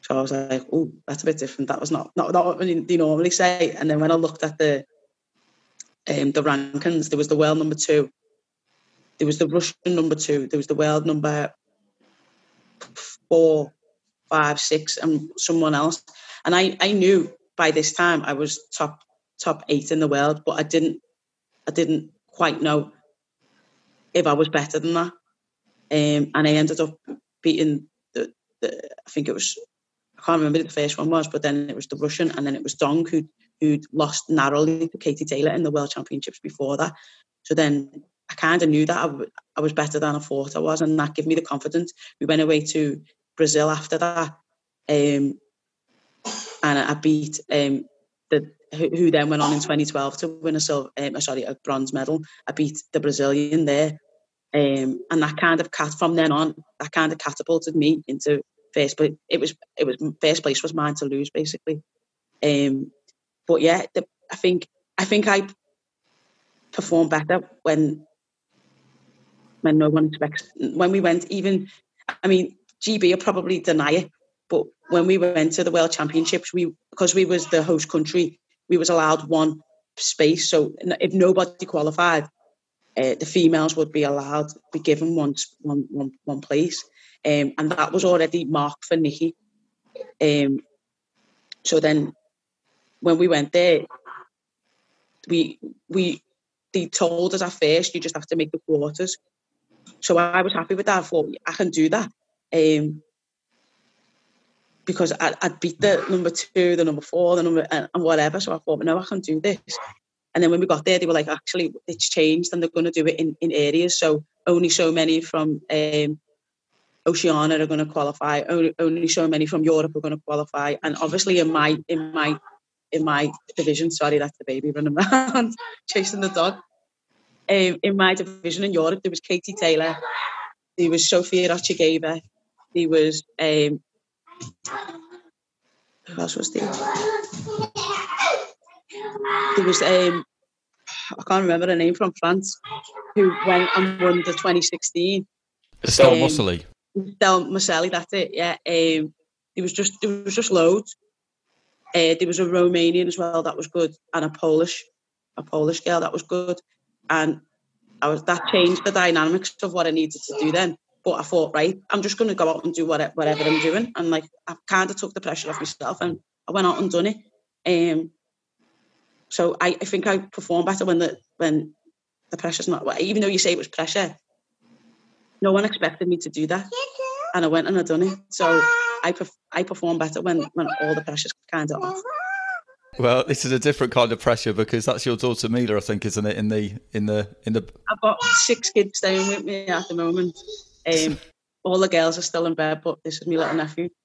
So I was like, oh, that's a bit different. That was not not, not what they normally say. And then when I looked at the um, the rankings, there was the world number two, there was the Russian number two, there was the world number four, five, six, and someone else. And I, I knew by this time I was top top eight in the world, but I didn't I didn't quite know if I was better than that. Um, and I ended up beating the, the I think it was I can't remember the first one was, but then it was the Russian, and then it was Dong who who'd lost narrowly to Katie Taylor in the World Championships before that. So then I kind of knew that I, w- I was better than I thought I was, and that gave me the confidence. We went away to Brazil after that, um, and I beat um, the who, then went on in 2012 to win a silver, um, sorry, a bronze medal. I beat the Brazilian there, um, and that kind of cat from then on, that kind of catapulted me into first place. It was it was first place was mine to lose basically. Um, but yeah, the, I think I think I performed better when when no one expects when we went even. I mean, GB will probably deny it, but when we went to the World Championships, we because we was the host country, we was allowed one space. So if nobody qualified, uh, the females would be allowed be given one one one, one place um, and that was already marked for Nikki. Um, so then, when we went there, we we they told us at first you just have to make the quarters. So I was happy with that. I thought I can do that. Um, because I, I'd beat the number two, the number four, the number and, and whatever. So I thought, no, I can do this. And then when we got there, they were like, actually, it's changed and they're going to do it in, in areas. So only so many from um, Oceania are going to qualify. Only, only so many from Europe are going to qualify, and obviously in my in my in my division, sorry, that's the baby running around chasing the dog. Um, in my division in Europe, there was Katie Taylor, there was Sofia Ochigava, there was um, who else was there? There was um, I can't remember her name from France, who went and won the 2016. Estelle Um, Mossely. Estelle Mossely, that's it. Yeah, um, there was just there was just loads. Uh, there was a Romanian as well that was good, and a Polish, a Polish girl that was good, and I was that changed the dynamics of what I needed to do then. But I thought, right, I'm just going to go out and do whatever, whatever I'm doing, and like I kind of took the pressure off myself, and I went out and done it. Um, so I, I think I performed better when the when the pressure's not. Even though you say it was pressure, no one expected me to do that, and I went and I done it. So I perf- I perform better when when all the pressure's kind of off. Well, this is a different kind of pressure because that's your daughter Mila, I think, isn't it? In the in the in the I've got six kids staying with me at the moment. Um, all the girls are still in bed, but this is my little nephew.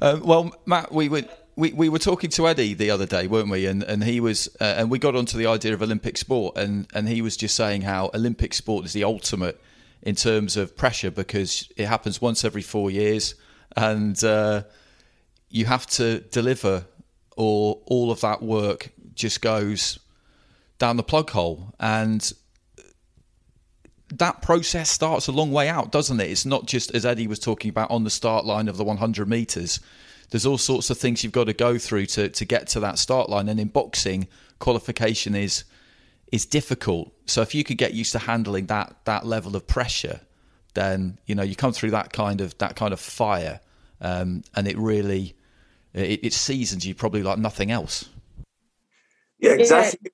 Um, well, Matt, we were we, we were talking to Eddie the other day, weren't we? And and he was uh, and we got onto the idea of Olympic sport, and and he was just saying how Olympic sport is the ultimate in terms of pressure because it happens once every four years, and uh, you have to deliver, or all of that work just goes down the plug hole, and that process starts a long way out, doesn't it? It's not just as Eddie was talking about on the start line of the 100 meters. There's all sorts of things you've got to go through to, to get to that start line. And in boxing, qualification is is difficult. So if you could get used to handling that that level of pressure, then you know you come through that kind of that kind of fire, um, and it really it, it seasons you probably like nothing else. Yeah, exactly.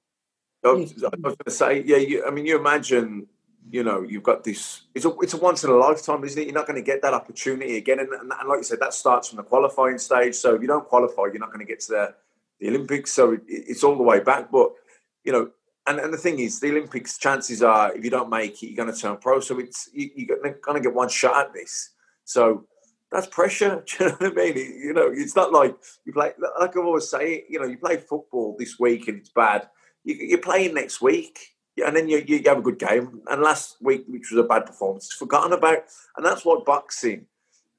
I was, was going to say, yeah. You, I mean, you imagine, you know, you've got this. It's a it's a once in a lifetime, isn't it? You're not going to get that opportunity again, and, and, and like you said, that starts from the qualifying stage. So if you don't qualify, you're not going to get to the, the Olympics. So it, it's all the way back. But you know, and, and the thing is, the Olympics chances are, if you don't make it, you're going to turn pro. So it's you, you're going to get one shot at this. So that's pressure. Do you know what I mean? You know, it's not like you play. Like I always say, you know, you play football this week and it's bad. You, you're playing next week, and then you, you have a good game. And last week, which was a bad performance, it's forgotten about. And that's why boxing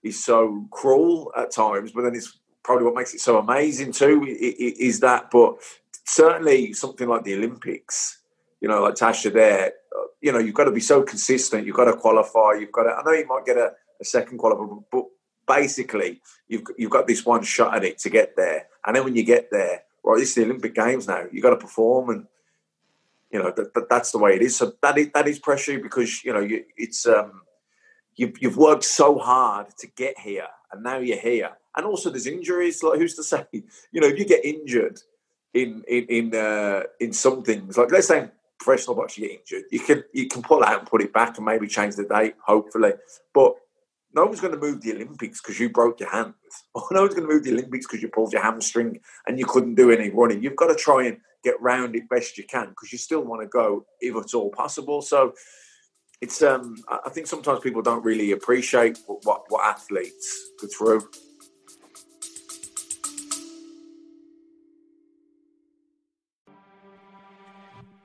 is so cruel at times. But then it's probably what makes it so amazing too. Is that? But certainly something like the Olympics, you know, like Tasha there, you know, you've got to be so consistent. You've got to qualify. You've got to, I know you might get a, a second qualifier, but basically you've, you've got this one shot at it to get there. And then when you get there, right, this is the Olympic Games now. You've got to perform and, you know, that, that, that's the way it is. So that is, that is pressure because, you know, you, it's, um, you've, you've worked so hard to get here and now you're here. And also there's injuries. Like who's to say, you know, if you get injured in, in, in, uh, in some things, like let's say professional boxing you get injured, you can, you can pull out and put it back and maybe change the date, hopefully. But no one's going to move the Olympics because you broke your hand. Or no one's going to move the Olympics because you pulled your hamstring and you couldn't do any running. You've got to try and get round it best you can because you still want to go if it's all possible. So it's um I think sometimes people don't really appreciate what what, what athletes go through.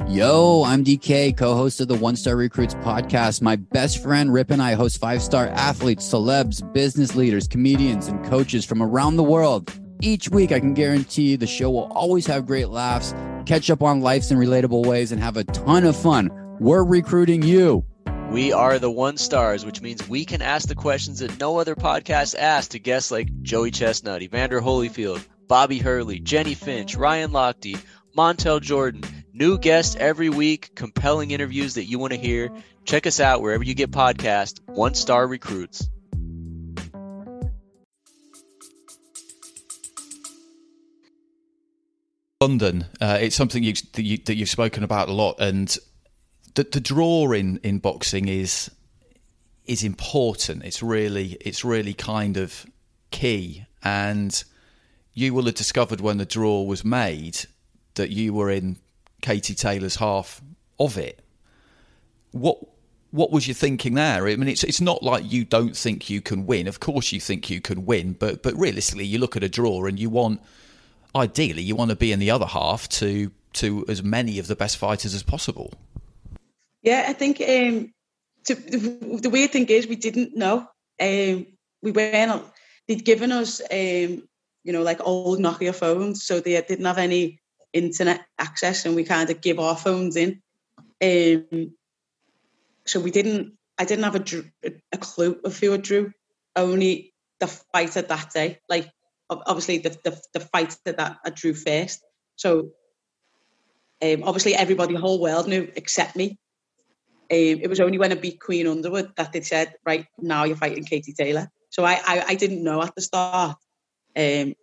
Yo, I'm DK, co host of the One Star Recruits podcast. My best friend Rip and I host five star athletes, celebs, business leaders, comedians, and coaches from around the world. Each week, I can guarantee the show will always have great laughs, catch up on life's in relatable ways, and have a ton of fun. We're recruiting you. We are the one stars, which means we can ask the questions that no other podcast asks to guests like Joey Chestnut, Evander Holyfield, Bobby Hurley, Jennie Finch, Ryan Lochte, Montel Jordan. New guests every week, compelling interviews that you want to hear. Check us out wherever you get podcasts. One Star Recruits. London, uh, it's something you, that, you, that you've spoken about a lot, and the, the draw in, in boxing is is important. It's really it's really kind of key, and you will have discovered when the draw was made that you were in Katie Taylor's half of it. What what was you thinking there? I mean, it's it's not like you don't think you can win. Of course, you think you can win, but but realistically, you look at a draw and you want, ideally, you want to be in the other half to to as many of the best fighters as possible. Yeah, I think um, to, the, the weird thing is we didn't know. Um, we weren't. They'd given us, um, you know, like old Nokia phones, so they didn't have any internet access, and we kind of give our phones in. Um, so we didn't. I didn't have a, a clue of who drew. Only the fighter that day. Like obviously the the, the fighter that I drew first. So um, obviously everybody, the whole world knew except me. Um, it was only when I beat Queen Underwood that they said, right now you're fighting Katie Taylor. So I I, I didn't know at the start. Um,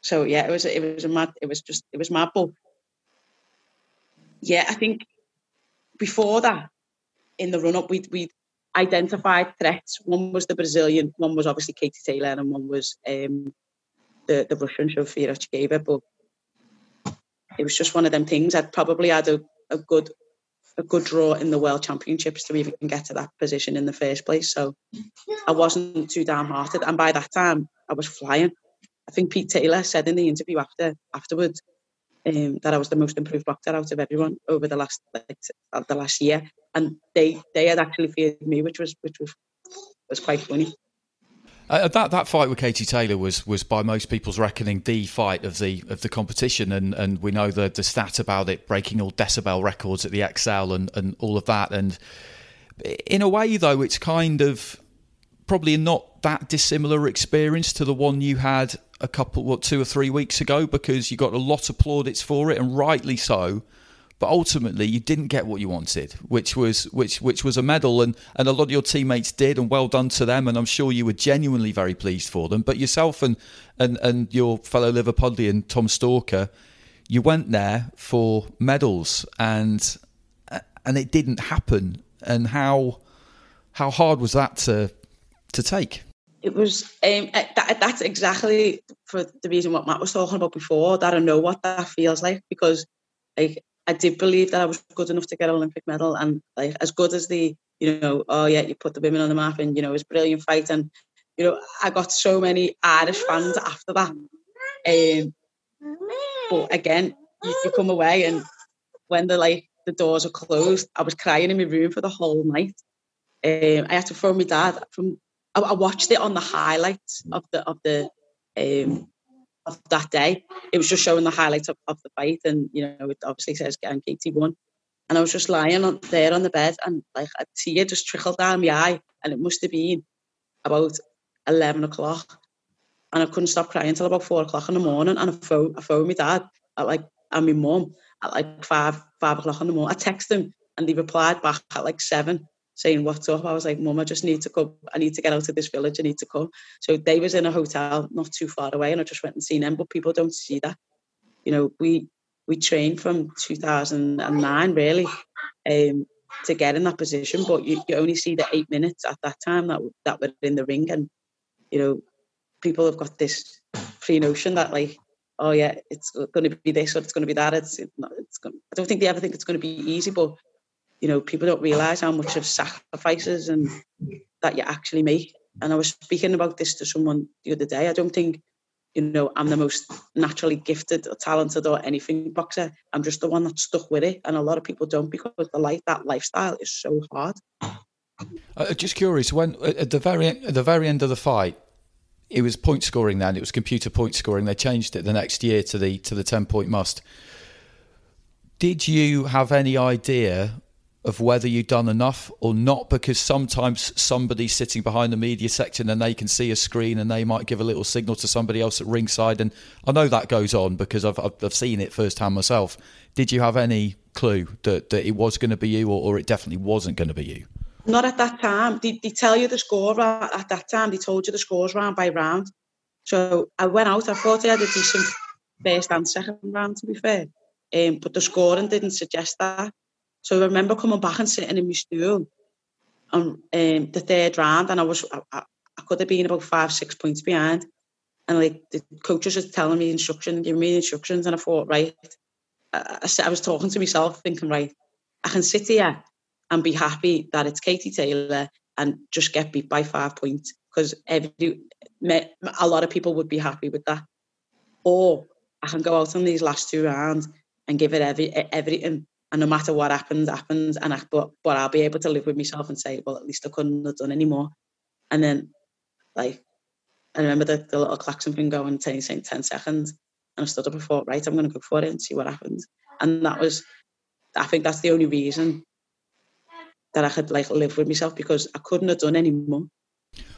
so yeah, it was it was a mad. It was just it was mad. But yeah, I think before that, in the run up, we we identified threats. One was the Brazilian, one was obviously Katie Taylor, and one was um, the the Russian Sofia Ochigava. But it was just one of them things. I'd probably had a, a good a good draw in the World Championships to even get to that position in the first place. So I wasn't too downhearted, and by that time I was flying. I think Pete Taylor said in the interview after afterwards um, that I was the most improved boxer out of everyone over the last like, the last year, and they they had actually feared me, which was which was was quite funny. Uh, that that fight with Katie Taylor was was by most people's reckoning the fight of the of the competition, and, and we know the the stat about it breaking all decibel records at the ExCeL and, and all of that. And in a way, though, it's kind of probably not that dissimilar experience to the one you had a couple, what two or three weeks ago, because you got a lot of plaudits for it, and rightly so but ultimately you didn't get what you wanted, which was which which was a medal, and and a lot of your teammates did, and well done to them, and I'm sure you were genuinely very pleased for them. But yourself and and and your fellow Liverpudlian Tom Stalker, you went there for medals, and and it didn't happen. And how how hard was that to to take? It was um, that, that's exactly for the reason what Matt was talking about before. That I don't know what that feels like because like I did believe that I was good enough to get an Olympic medal, and like as good as the you know, oh yeah, you put the women on the map, and you know, it was a brilliant fight, and you know, I got so many Irish fans after that. Um, but again, you, you come away, and when the like the doors are closed, I was crying in my room for the whole night. Um, I had to phone my dad from. I, I watched it on the highlights of the of the um, of that day. It was just showing the highlights of, of the fight, and you know, it obviously says Gan Katie won. And I was just lying on there on the bed, and like a tear just trickled down my eye, and it must have been about eleven o'clock, and I couldn't stop crying until about four o'clock in the morning. And I phoned, I phoned my dad at like and my mum at like five five o'clock in the morning. I texted him, and he replied back at like seven. Saying, what's up? I was like, mum, I just need to come. I need to get out of this village. I need to come. So they was in a hotel not too far away and I just went and seen them. But people don't see that. You know, we, we trained from 2009 really um, to get in that position, but you, you only see the eight minutes at that time that that were in the ring, and you know people have got this pre notion that like oh yeah it's going to be this or it's going to be that. It's it's going, I don't think they ever think it's going to be easy, but you know people don't realize how much of sacrifices and that you actually make. And I was speaking about this to someone the other day. I don't think you know, I'm the most naturally gifted or talented or anything boxer. I'm just the one that's stuck with it. And a lot of people don't because the life that lifestyle is so hard. Uh, just curious, when at the very at the very end of the fight, it was point scoring. Then it was computer point scoring. They changed it the next year to the to the ten point must. Did you have any idea of whether you've done enough or not because sometimes somebody's sitting behind the media section and they can see a screen and they might give a little signal to somebody else at ringside and I know that goes on because I've, I've seen it firsthand myself. Did you have any clue that, that it was going to be you or, or it definitely wasn't going to be you? Not at that time. They, they tell you the score at that time. They told you the scores round by round. So I went out. I thought I had a decent first and second round, to be fair. Um, but the scoring didn't suggest that. So I remember coming back and sitting in my stool on um, the third round, and I was I, I, could have been about five, six points behind. And like the coaches were telling me instructions, giving me instructions, and I thought, right, I, I, I was talking to myself, thinking, right, I can sit here and be happy that it's Katie Taylor and just get beat by five points because every a lot of people would be happy with that. Or I can go out on these last two rounds and give it every everything and no matter what happens, happens. And I, but but I'll be able to live with myself and say, well, at least I couldn't have done anymore. And then, like, I remember the, the little klaxon thing going, saying, saying 10 seconds. And I stood up and thought, right, I'm going to go for it and see what happens. And that was, I think that's the only reason that I could like live with myself because I couldn't have done any more.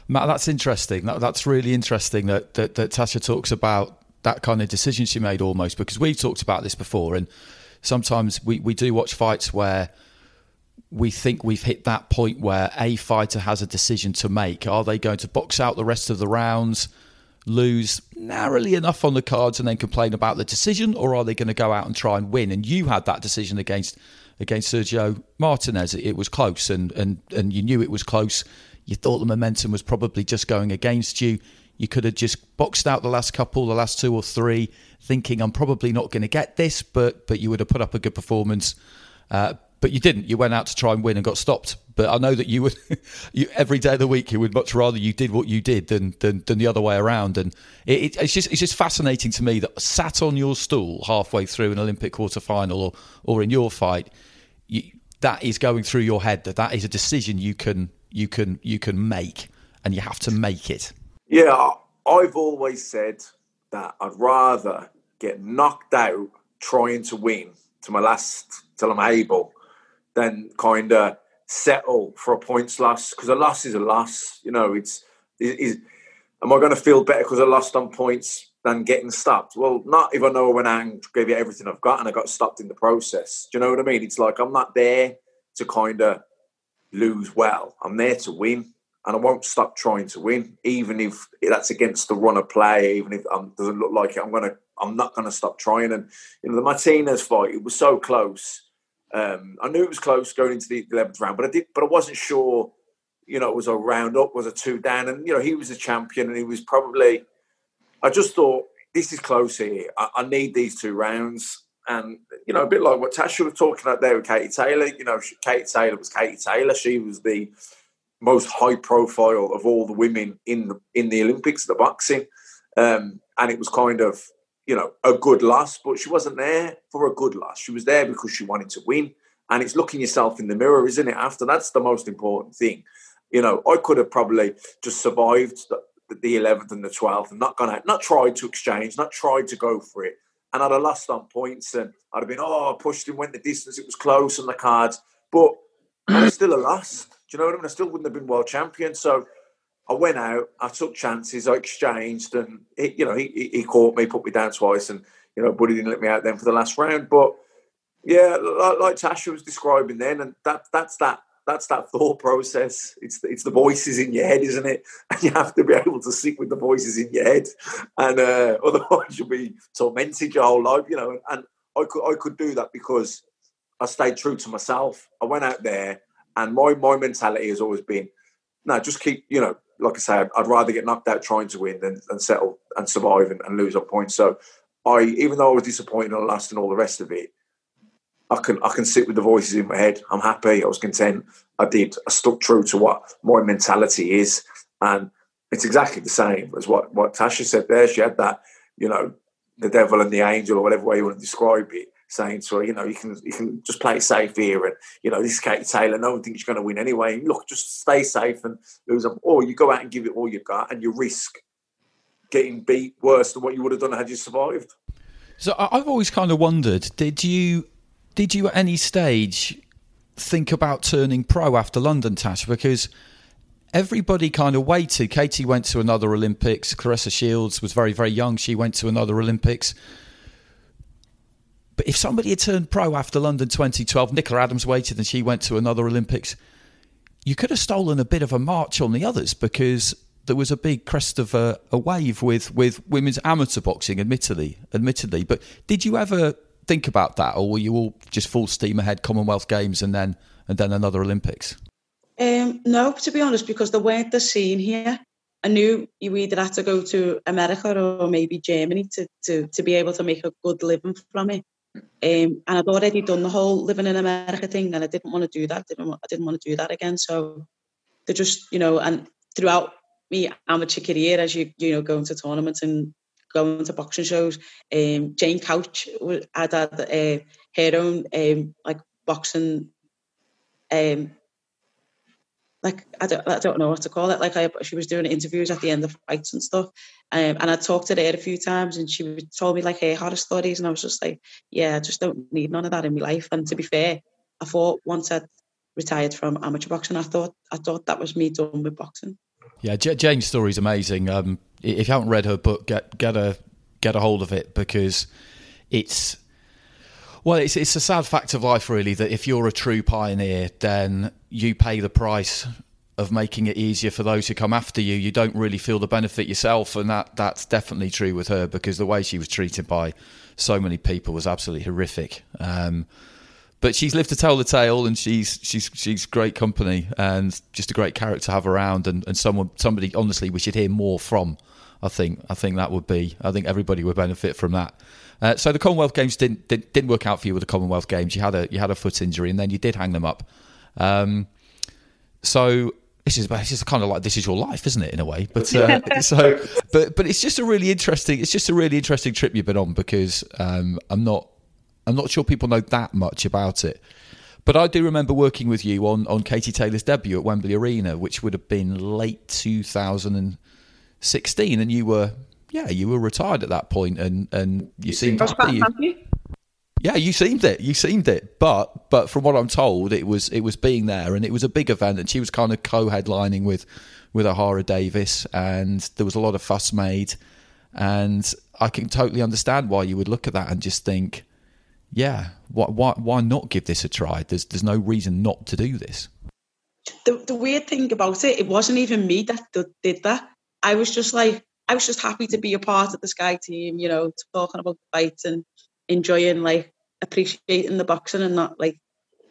Matt, that's interesting. That, that's really interesting that, that that Tasha talks about that kind of decision she made almost because we've talked about this before and sometimes we, we do watch fights where we think we've hit that point where a fighter has a decision to make. Are they going to box out the rest of the rounds, lose narrowly enough on the cards, and then complain about the decision, or are they going to go out and try and win? And you had that decision against against Sergio Martinez. It was close, and and and you knew it was close. You thought the momentum was probably just going against you. You could have just boxed out the last couple, the last two or three, thinking I'm probably not going to get this, but but you would have put up a good performance. Uh, but you didn't. You went out to try and win and got stopped. But I know that you would, you, every day of the week, you would much rather you did what you did than than, than the other way around. And it, it, it's just it's just fascinating to me that sat on your stool halfway through an Olympic quarter final or or in your fight, you, that is going through your head. That that is a decision you can you can you can make, and you have to make it. Yeah, I've always said that I'd rather get knocked out trying to win to my last till I'm able then kind of settle for a points loss because a loss is a loss. You know, it's is am I going to feel better because I lost on points than getting stopped? Well, not if I know when I gave you everything I've got and I got stopped in the process. Do you know what I mean? It's like I'm not there to kind of lose well. I'm there to win and I won't stop trying to win, even if that's against the run of play. Even if um, doesn't look like it, I'm gonna, I'm not gonna stop trying. And you know, the Martinez fight, it was so close. Um, I knew it was close going into the eleventh round, but I did, but I wasn't sure. You know, it was a round up, was a two down, and you know he was a champion, and he was probably. I just thought this is close here. I, I need these two rounds, and you know, a bit like what Tasha was talking about there with Katie Taylor. You know, Katie Taylor was Katie Taylor. She was the most high profile of all the women in the in the Olympics, the boxing, um, and it was kind of you know a good loss, but she wasn't there for a good loss. She was there because she wanted to win, and it's looking yourself in the mirror, isn't it? After that's the most important thing. You know, I could have probably just survived the, the 11th and the 12th and not gone out, not tried to exchange, not tried to go for it. and I'd have lost on points, and I'd have been, oh, I pushed him, went the distance, it was close on the cards, but I was still a loss. Do you know what I mean? I still wouldn't have been world champion. So I went out, I took chances, I exchanged, and you know, he, he caught me, put me down twice, and you know, Buddy didn't let me out then for the last round. But yeah, like, like Tasha was describing then, and that that's that that's that thought process. It's the, it's the voices in your head, isn't it? And you have to be able to sit with the voices in your head, and uh, otherwise you'll be tormented your whole life, you know. And, and I could I could do that because I stayed true to myself. I went out there, and my my mentality has always been, no, just keep, you know, like I say, I'd rather get knocked out trying to win than, than settle and survive and, and lose on points. So I, even though I was disappointed and last and all the rest of it, I can I can sit with the voices in my head. I'm happy. I was content. I did. I stuck true to what my mentality is, and it's exactly the same as what what Tasha said there. She had that, you know, the devil and the angel, or whatever way you want to describe it, saying to her, you know, you can you can just play it safe here, and you know, this is Katie Taylor. No one thinks you're going to win anyway. Look, just stay safe and lose them, or you go out and give it all you got, and you risk getting beat worse than what you would have done had you survived. So I've always kind of wondered: did you did you at any stage think about turning pro after London, Tash? Because everybody kind of waited. Katie went to another Olympics. Claressa Shields was very very young. She went to another Olympics. But if somebody had turned pro after London 2012, Nicola Adams waited and she went to another Olympics, you could have stolen a bit of a march on the others because there was a big crest of a, a wave with, with women's amateur boxing, admittedly, admittedly. But did you ever think about that, or were you all just full steam ahead, Commonwealth Games and then and then another Olympics? Um, no, to be honest, because there weren't the scene here. I knew you either had to go to America or maybe Germany to, to, to be able to make a good living from it. Um, and I'd already done the whole living in America thing, and I didn't want to do that. Didn't want, I didn't want to do that again. So they just, you know, and throughout me amateur career, as you you know, going to tournaments and going to boxing shows, um, Jane Couch had had uh, her own um, like boxing um, like I don't, I don't know what to call it. Like I, she was doing interviews at the end of fights and stuff, um, and I talked to her a few times, and she would- told me like her horror stories, and I was just like, yeah, I just don't need none of that in my life. And to be fair, I thought once I'd retired from amateur boxing, I thought I thought that was me done with boxing. Yeah, Jane's story is amazing. Um, if you haven't read her book, get get a get a hold of it because it's well, it's it's a sad fact of life, really, that if you're a true pioneer, then you pay the price of making it easier for those who come after you. You don't really feel the benefit yourself, and that that's definitely true with her because the way she was treated by so many people was absolutely horrific. Um, but she's lived to tell the tale, and she's she's she's great company and just a great character to have around, and, and someone somebody honestly we should hear more from. I think I think that would be I think everybody would benefit from that. Uh, so the Commonwealth Games didn't, didn't didn't work out for you with the Commonwealth Games. You had a you had a foot injury, and then you did hang them up. Um, so this is this is kind of like this is your life, isn't it, in a way? But uh, so but but it's just a really interesting it's just a really interesting trip you've been on because um, I'm not I'm not sure people know that much about it. But I do remember working with you on, on Katie Taylor's debut at Wembley Arena, which would have been late 2016, and you were yeah you were retired at that point, and and you seemed I was quite happy. happy. Yeah, you seemed it. You seemed it. But but from what I'm told, it was it was being there, and it was a big event, and she was kind of co-headlining with with Ohara Davies, and there was a lot of fuss made, and I can totally understand why you would look at that and just think, yeah, why why why not give this a try? There's there's no reason not to do this. the, the weird thing about it, it wasn't even me that did that. I was just like, I was just happy to be a part of the Sky team, you know, talking about fights and enjoying, like, appreciating the boxing and not like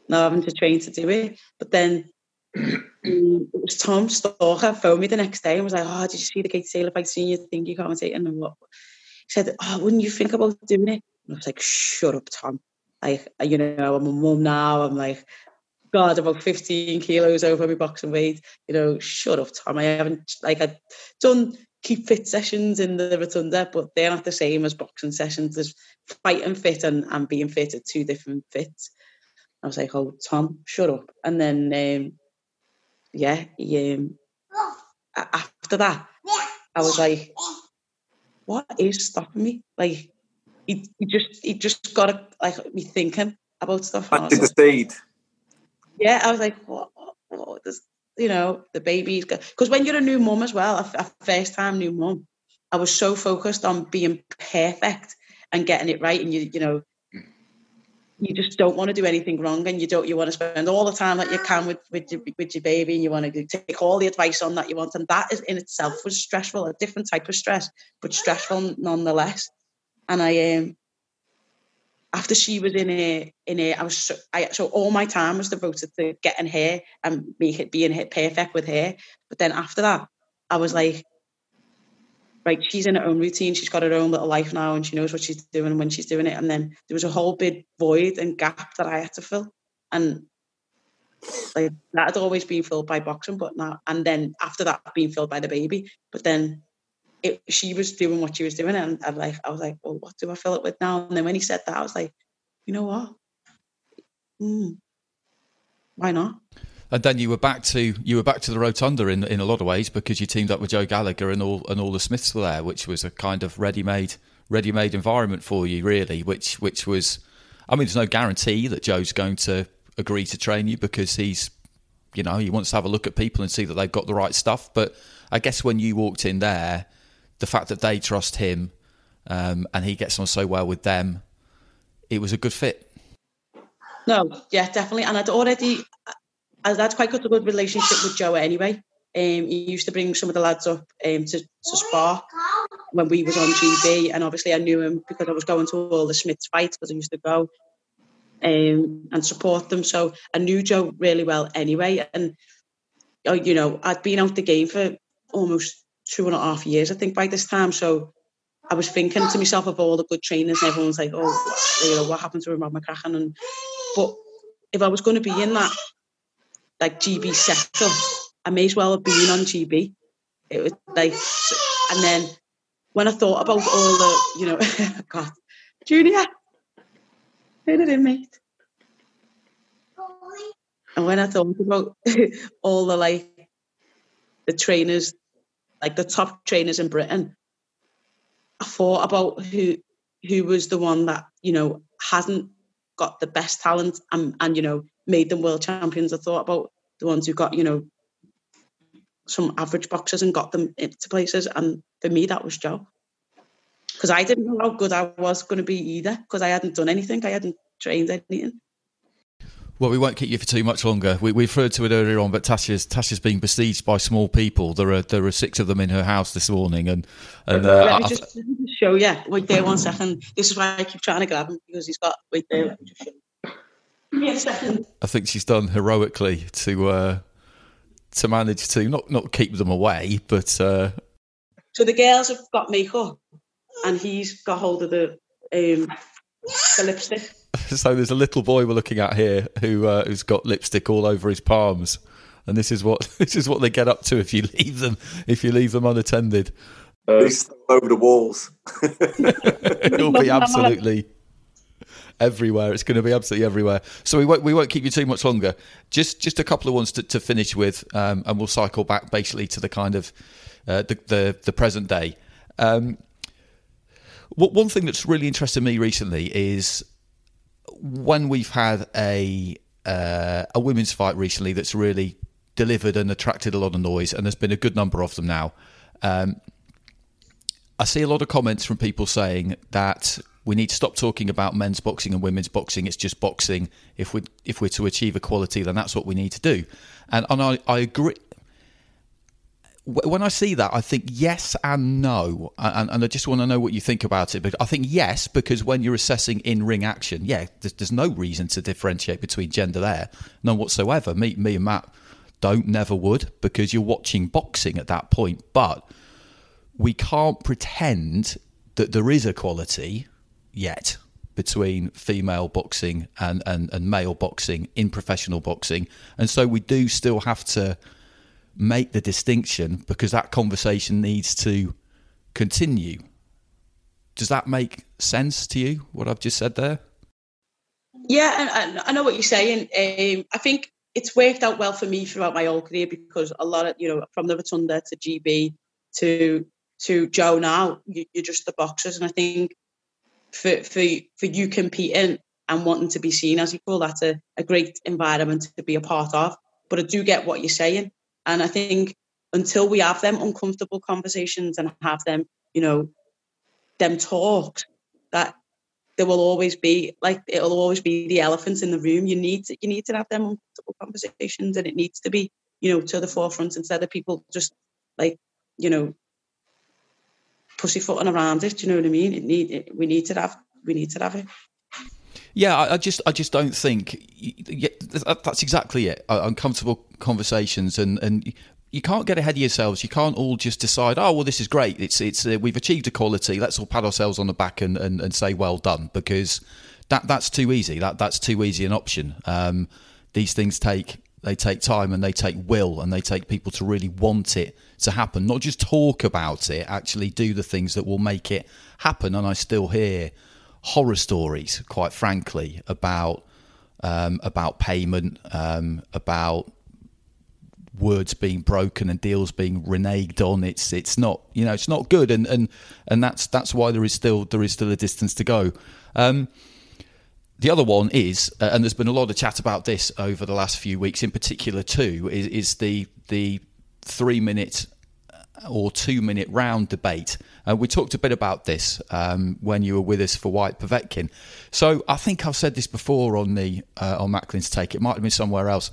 not having to train to do it. But then it was Tom Stalker phoned me the next day and was like, "Oh, did you see the Kate Taylor fight? Seen you think you commentating and what?" He said, "Oh, wouldn't you think about doing it?" And I was like, "Shut up, Tom. Like, you know, I'm a mum now. I'm like." God, about 15 kilos over my boxing weight. You know, shut up, Tom. I haven't, like, I've done keep fit sessions in the rotunda, but they're not the same as boxing sessions. There's fighting fit and, and being fit are two different fits. I was like, oh, Tom, shut up. And then, um, yeah, he, um, after that, I was like, what is stopping me? Like, he, he just he just got to like me thinking about stuff. and I was Planted the seed. yeah, I was like, what? what, what you know, the baby's because when you're a new mum as well, a, a first time new mum, I was so focused on being perfect and getting it right, and you, you know, you just don't want to do anything wrong, and you don't, you want to spend all the time that you can with with your, with your baby, and you want to take all the advice on that you want, and that is in itself was stressful, a different type of stress, but stressful nonetheless. And I um after she was in a in a I was so, I so all my time was devoted to getting her and make it being hit perfect with her. But then after that, I was like, right, she's in her own routine. She's got her own little life now, and she knows what she's doing when she's doing it. And then there was a whole big void and gap that I had to fill, and like that had always been filled by boxing, but now and then after that being filled by the baby. But then it, she was doing what she was doing, and I like I was like, well, what do I fill it with now? And then when he said that, I was like, you know what? Mm, why not? And then you were back to you were back to the rotunda in in a lot of ways because you teamed up with Joe Gallagher and all and all the Smiths were there, which was a kind of ready made ready made environment for you, really. Which which was, I mean, there's no guarantee that Joe's going to agree to train you because he's, you know, he wants to have a look at people and see that they've got the right stuff. But I guess when you walked in there, the fact that they trust him um, and he gets on so well with them, it was a good fit. No, yeah, definitely. And I'd already, I had quite got a good relationship with Joe anyway. Um, he used to bring some of the lads up um, to, to spar when we was on GB, and obviously I knew him because I was going to all the Smiths fights because I used to go um, and support them. So I knew Joe really well anyway, and oh, you know I'd been out the game for almost two and a half years, I think, by this time. So I was thinking to myself of all the good trainers, and everyone's like, "Oh, you know, what happened to Rob McCracken?" And but if I was going to be in that like GB setup, I may as well have been on GB. It was like, and then when I thought about all the, you know, God, Junior, hit it in, mate. And when I thought about all the like the trainers, like the top trainers in Britain, I thought about who who was the one that you know hasn't got the best talent and and you know made them world champions. I thought about the ones who got you know some average boxers and got them into places, and for me that was Joe because I didn't know how good I was going to be either because I hadn't done anything, I hadn't trained anything. Well, we won't keep you for too much longer. We, we referred to it earlier on, but Tasha's Tasha's being besieged by small people. There are there are six of them in her house this morning, and and uh, Let me I- just, let me just show you. Wait there one second. This is why I keep trying to grab him because he's got. Wait there. Let me just show. Give me a second. I think she's done heroically to uh, to manage to not not keep them away, but uh, So the girls have got makeup, and he's got hold of the um, the lipstick. so there's a little boy we're looking at here who uh, who's got lipstick all over his palms, and this is what this is what they get up to if you leave them if you leave them unattended. He's all over the walls. It'll be absolutely everywhere. It's going to be absolutely everywhere. So we won't we won't keep you too much longer. Just just a couple of ones to, to finish with, um, and we'll cycle back basically to the kind of uh, the, the the present day. Um, what one thing that's really interested me recently is when we've had a uh, a women's fight recently that's really delivered and attracted a lot of noise, and there's been a good number of them now. Um, I see a lot of comments from people saying that we need to stop talking about men's boxing and women's boxing. It's just boxing. If we if we're to achieve equality, then that's what we need to do. And and I, I agree. Wh- When I see that, I think yes and no, and, and I just want to know what you think about it. But I think yes because when you're assessing in-ring action, yeah, there's, there's no reason to differentiate between gender there, none whatsoever. Me, me and Matt don't, never would, because you're watching boxing at that point. But we can't pretend that there is equality yet between female boxing and, and, and male boxing in professional boxing. And so we do still have to make the distinction because that conversation needs to continue. Does that make sense to you, what I've just said there? Yeah, and I know what you're saying. Um, I think it's worked out well for me throughout my whole career because a lot of you know from the rotunda to GB to to Joe now, you, you're just the boxers, and I think for for for you competing and wanting to be seen as equal. That's a, a great environment to be a part of. But I do get what you're saying, and I think until we have them uncomfortable conversations and have them, you know, them talk, that there will always be like it'll always be the elephant in the room. You need to you need to have them uncomfortable conversations, and it needs to be you know to the forefront instead of people just like you know pussyfooting around it. Do you know what I mean? It need it, we need to have we need to have it. Yeah, I, I just I just don't think yeah, that's exactly it. Uh, uncomfortable conversations and and you can't get ahead of yourselves. You can't all just decide, oh well, this is great. It's it's uh, we've achieved equality. Let's all pat ourselves on the back and, and, and say well done because that that's too easy. That that's too easy an option. Um, these things take they take time and they take will and they take people to really want it to happen. Not just talk about it, actually do the things that will make it happen. And I still hear horror stories, quite frankly, about um, about payment, um, about words being broken and deals being reneged on. It's it's not you know it's not good, and and and that's that's why there is still there is still a distance to go. Um, the other one is, uh, and there's been a lot of chat about this over the last few weeks, in particular too, is, is the the three minute or two minute round debate. Uh, we talked a bit about this um, when you were with us for Whyte Povetkin. So I think I've said this before on the uh, on Macklin's take. It might have been somewhere else.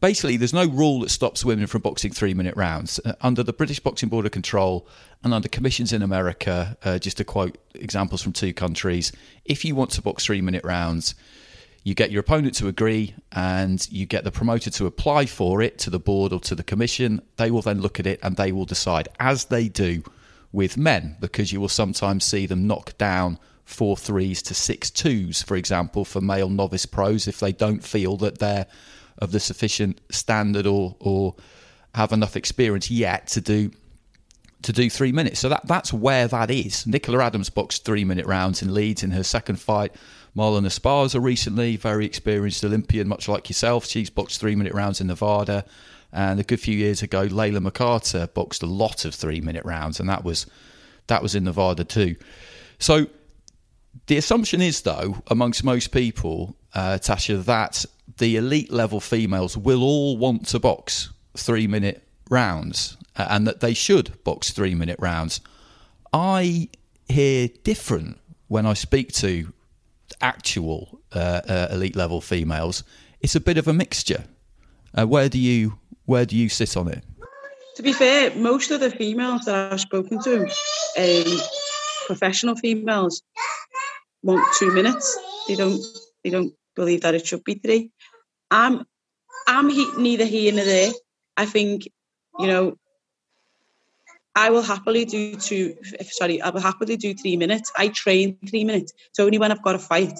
Basically, there's no rule that stops women from boxing three minute rounds. Uh, under the British Boxing Board of Control and under commissions in America, uh, just to quote examples from two countries, if you want to box three minute rounds, you get your opponent to agree and you get the promoter to apply for it to the board or to the commission. They will then look at it and they will decide, as they do with men, because you will sometimes see them knock down four threes to six twos, for example, for male novice pros if they don't feel that they're of the sufficient standard or or have enough experience yet to do to do three minutes. So that that's where that is. Nicola Adams boxed three minute rounds in Leeds in her second fight. Marlen Esparza recently, very experienced Olympian, much like yourself. She's boxed three minute rounds in Nevada. And a good few years ago, Layla McCarter boxed a lot of three minute rounds, and that was that was in Nevada too. So the assumption is, though, amongst most people, uh, Tasha, that the elite level females will all want to box three minute rounds and that they should box three minute rounds. I hear different when I speak to actual uh, uh, elite level females. It's a bit of a mixture. Uh, where do you where do you sit on it? To be fair, most of the females that I've spoken to, um, professional females, want two minutes. They don't they don't believe that it should be three. I'm I'm he, neither here nor there. I think you know I will happily do two. Sorry, I will happily do three minutes. I train three minutes. So only when I've got a fight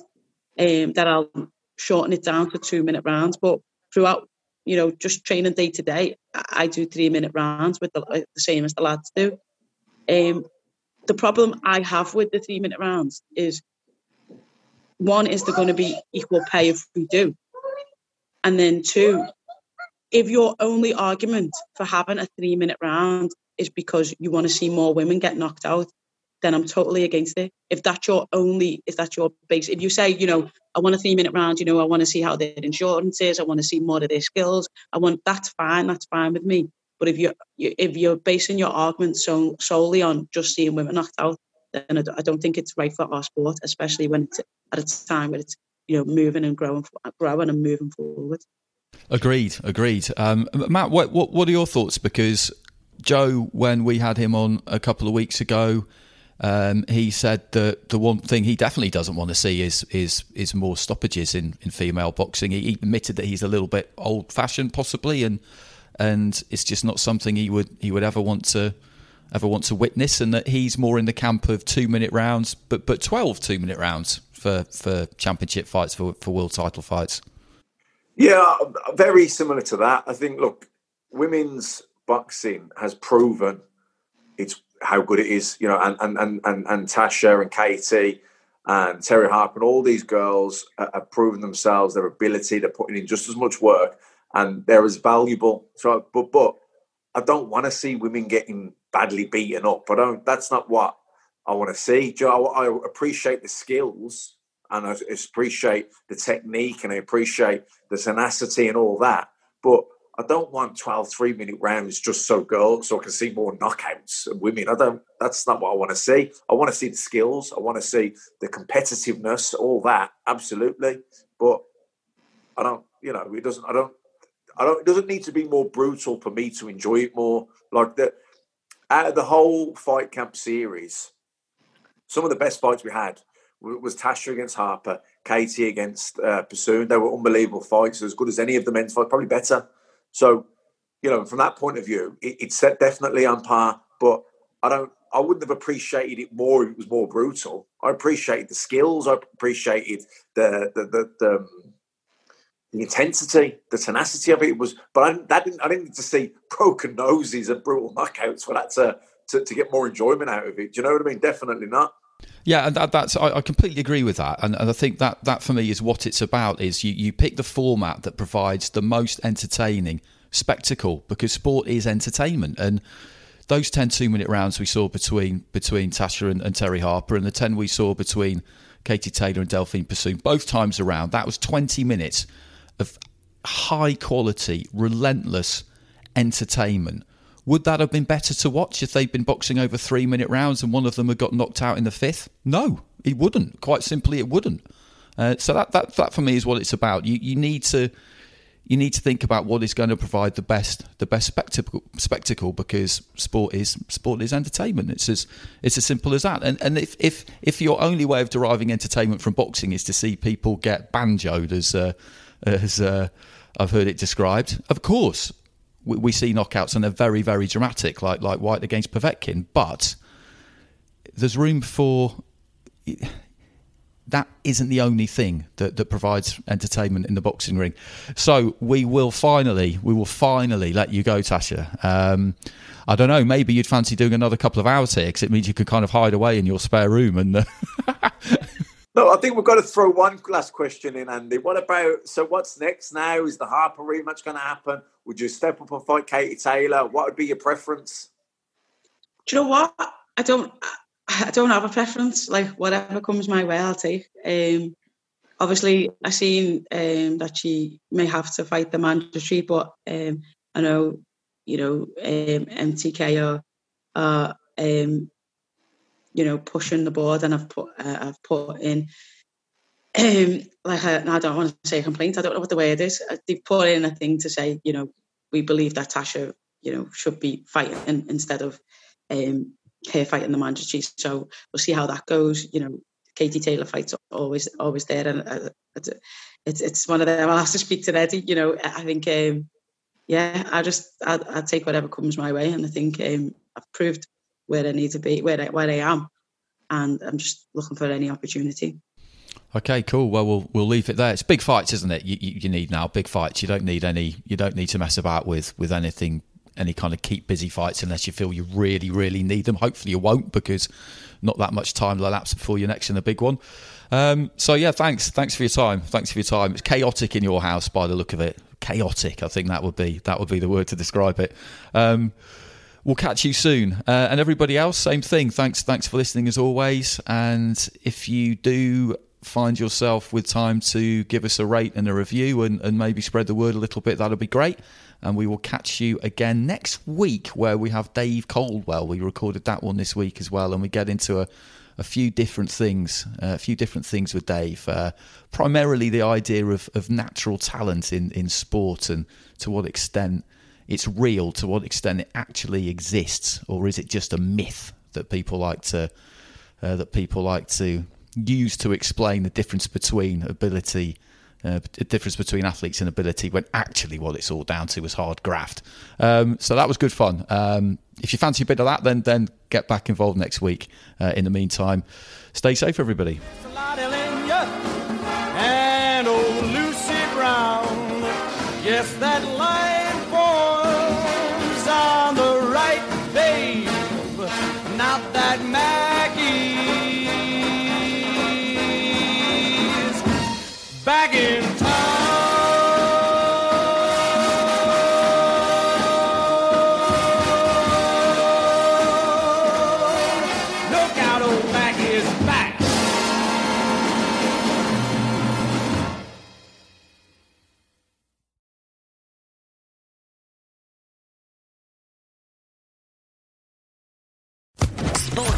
um, that I'll shorten it down to two minute rounds. But throughout, you know, just training day to day, I do three minute rounds with the, the same as the lads do. Um, the problem I have with the three minute rounds is one is they're going to be equal pay if we do, and then two, if your only argument for having a three minute round is because you want to see more women get knocked out, then I'm totally against it. If that's your only, if that's your base, if you say, you know, I want a three minute round, you know, I want to see how their insurance is, I want to see more of their skills, I want that's fine, that's fine with me. But if you're if you're basing your argument so solely on just seeing women knocked out, then I don't think it's right for our sport, especially when it's at a time when it's you know moving and growing, growing and moving forward. Agreed, agreed. Um, Matt, what, what what are your thoughts? Because Joe, when we had him on a couple of weeks ago, um, he said that the one thing he definitely doesn't want to see is is is more stoppages in, in female boxing. He, admitted that he's a little bit old fashioned, possibly, and and it's just not something he would he would ever want to ever want to witness, and that he's more in the camp of two minute rounds, but but 12 two minute rounds for for championship fights for for world title fights. Yeah, very similar to that. I think. Look, women's boxing has proven it's how good it is, you know, and and and and, and Tasha and Katie and Terri Harper and all these girls have proven themselves, their ability, they're putting in just as much work and they're as valuable. So, but but I don't want to see women getting badly beaten up. I don't. That's not what I want to see. I, I appreciate the skills and I appreciate the technique and I appreciate the tenacity and all that. But I don't want 12 three minute rounds just so girls so I can see more knockouts of women. I don't that's not what I want to see. I want to see the skills, I want to see the competitiveness, all that, absolutely. But I don't, you know, it doesn't I don't I don't it doesn't need to be more brutal for me to enjoy it more. Like the out of the whole fight camp series, some of the best fights we had was Tasha against Harper, Katie against uh. They were unbelievable fights, as good as any of the men's fights, probably better. So, you know, from that point of view, it, it's definitely on par. But I don't, I wouldn't have appreciated it more if it was more brutal. I appreciated the skills. I appreciated the the the, the, um, the intensity, the tenacity of it. it was, but I, that didn't. I didn't need to see broken noses and brutal knockouts for that to, to to get more enjoyment out of it. Do you know what I mean? Definitely not. Yeah, and that, that's I, I, completely agree with that, and, and I think that that for me is what it's about. Is you you pick the format that provides the most entertaining spectacle because sport is entertainment, and those 10 two minute rounds we saw between between Tasha and, and Terri Harper, and the ten we saw between Katie Taylor and Delphine Persoon, both times around, that was twenty minutes of high quality, relentless entertainment would that have been better to watch if they'd been boxing over three minute rounds and one of them had got knocked out in the fifth? No, it wouldn't. Quite simply, it wouldn't. Uh, so that, that that for me is what it's about. You you need to you need to think about what is going to provide the best the best spectacle spectacle because sport is sport is entertainment. It's as it's as simple as that. And and if if if your only way of deriving entertainment from boxing is to see people get banjoed as uh, as uh, I've heard it described, of course we, we see knockouts and they're very, very dramatic, like like Whyte against Povetkin. But there's room for that isn't the only thing that, that provides entertainment in the boxing ring. So we will finally, we will finally let you go, Tasha. Um, I don't know, maybe you'd fancy doing another couple of hours here because it means you could kind of hide away in your spare room and. Uh, No, I think we've got to throw one last question in, Andy. What about so? What's next now? Is the Harper rematch going to happen? Would you step up and fight Katie Taylor? What would be your preference? Do you know what? I don't. I don't have a preference. Like whatever comes my way, I'll take. Um, obviously, I seen um, that she may have to fight the mandatory, but um, I know you know um, MTK are, are um, you know, pushing the board, and I've put uh, I've put in um, like I don't want to say a complaint. I don't know what the word is. Uh, they put in a thing to say, you know, we believe that Tasha, you know, should be fighting instead of um, her fighting the mandatory. So we'll see how that goes. You know, Katie Taylor fights are always always there, and uh, it's, it's it's one of them. I'll have to speak to Eddie. You know, I think, um, yeah, I just I I take whatever comes my way, and I think um, I've proved where I need to be, where I, where I am, and I'm just looking for any opportunity. Okay, cool. Well, we'll we'll leave it there. It's big fights, isn't it? You, you, you need now big fights. You don't need any. You don't need to mess about with with anything, any kind of keep busy fights unless you feel you really, really need them. Hopefully, you won't because not that much time will elapse before you're next in a big one. Um, so yeah, thanks, thanks for your time. Thanks for your time. It's chaotic in your house by the look of it. Chaotic, I think that would be that would be the word to describe it. Um, we'll catch you soon. Uh, and everybody else, same thing. Thanks, thanks for listening as always. And if you do find yourself with time to give us a rate and a review and, and maybe spread the word a little bit, that'll be great. And we will catch you again next week where we have Dave Coldwell. We recorded that one this week as well, and we get into a, a few different things, uh, a few different things with Dave. Uh, primarily the idea of, of natural talent in, in sport and to what extent it's real, to what extent it actually exists, or is it just a myth that people like to uh, that people like to use to explain the difference between ability, uh, the difference between athletes and ability, when actually what it's all down to was hard graft. Um, so that was good fun. Um, if you fancy a bit of that, then then get back involved next week. Uh, in the meantime, stay safe, everybody. Yes,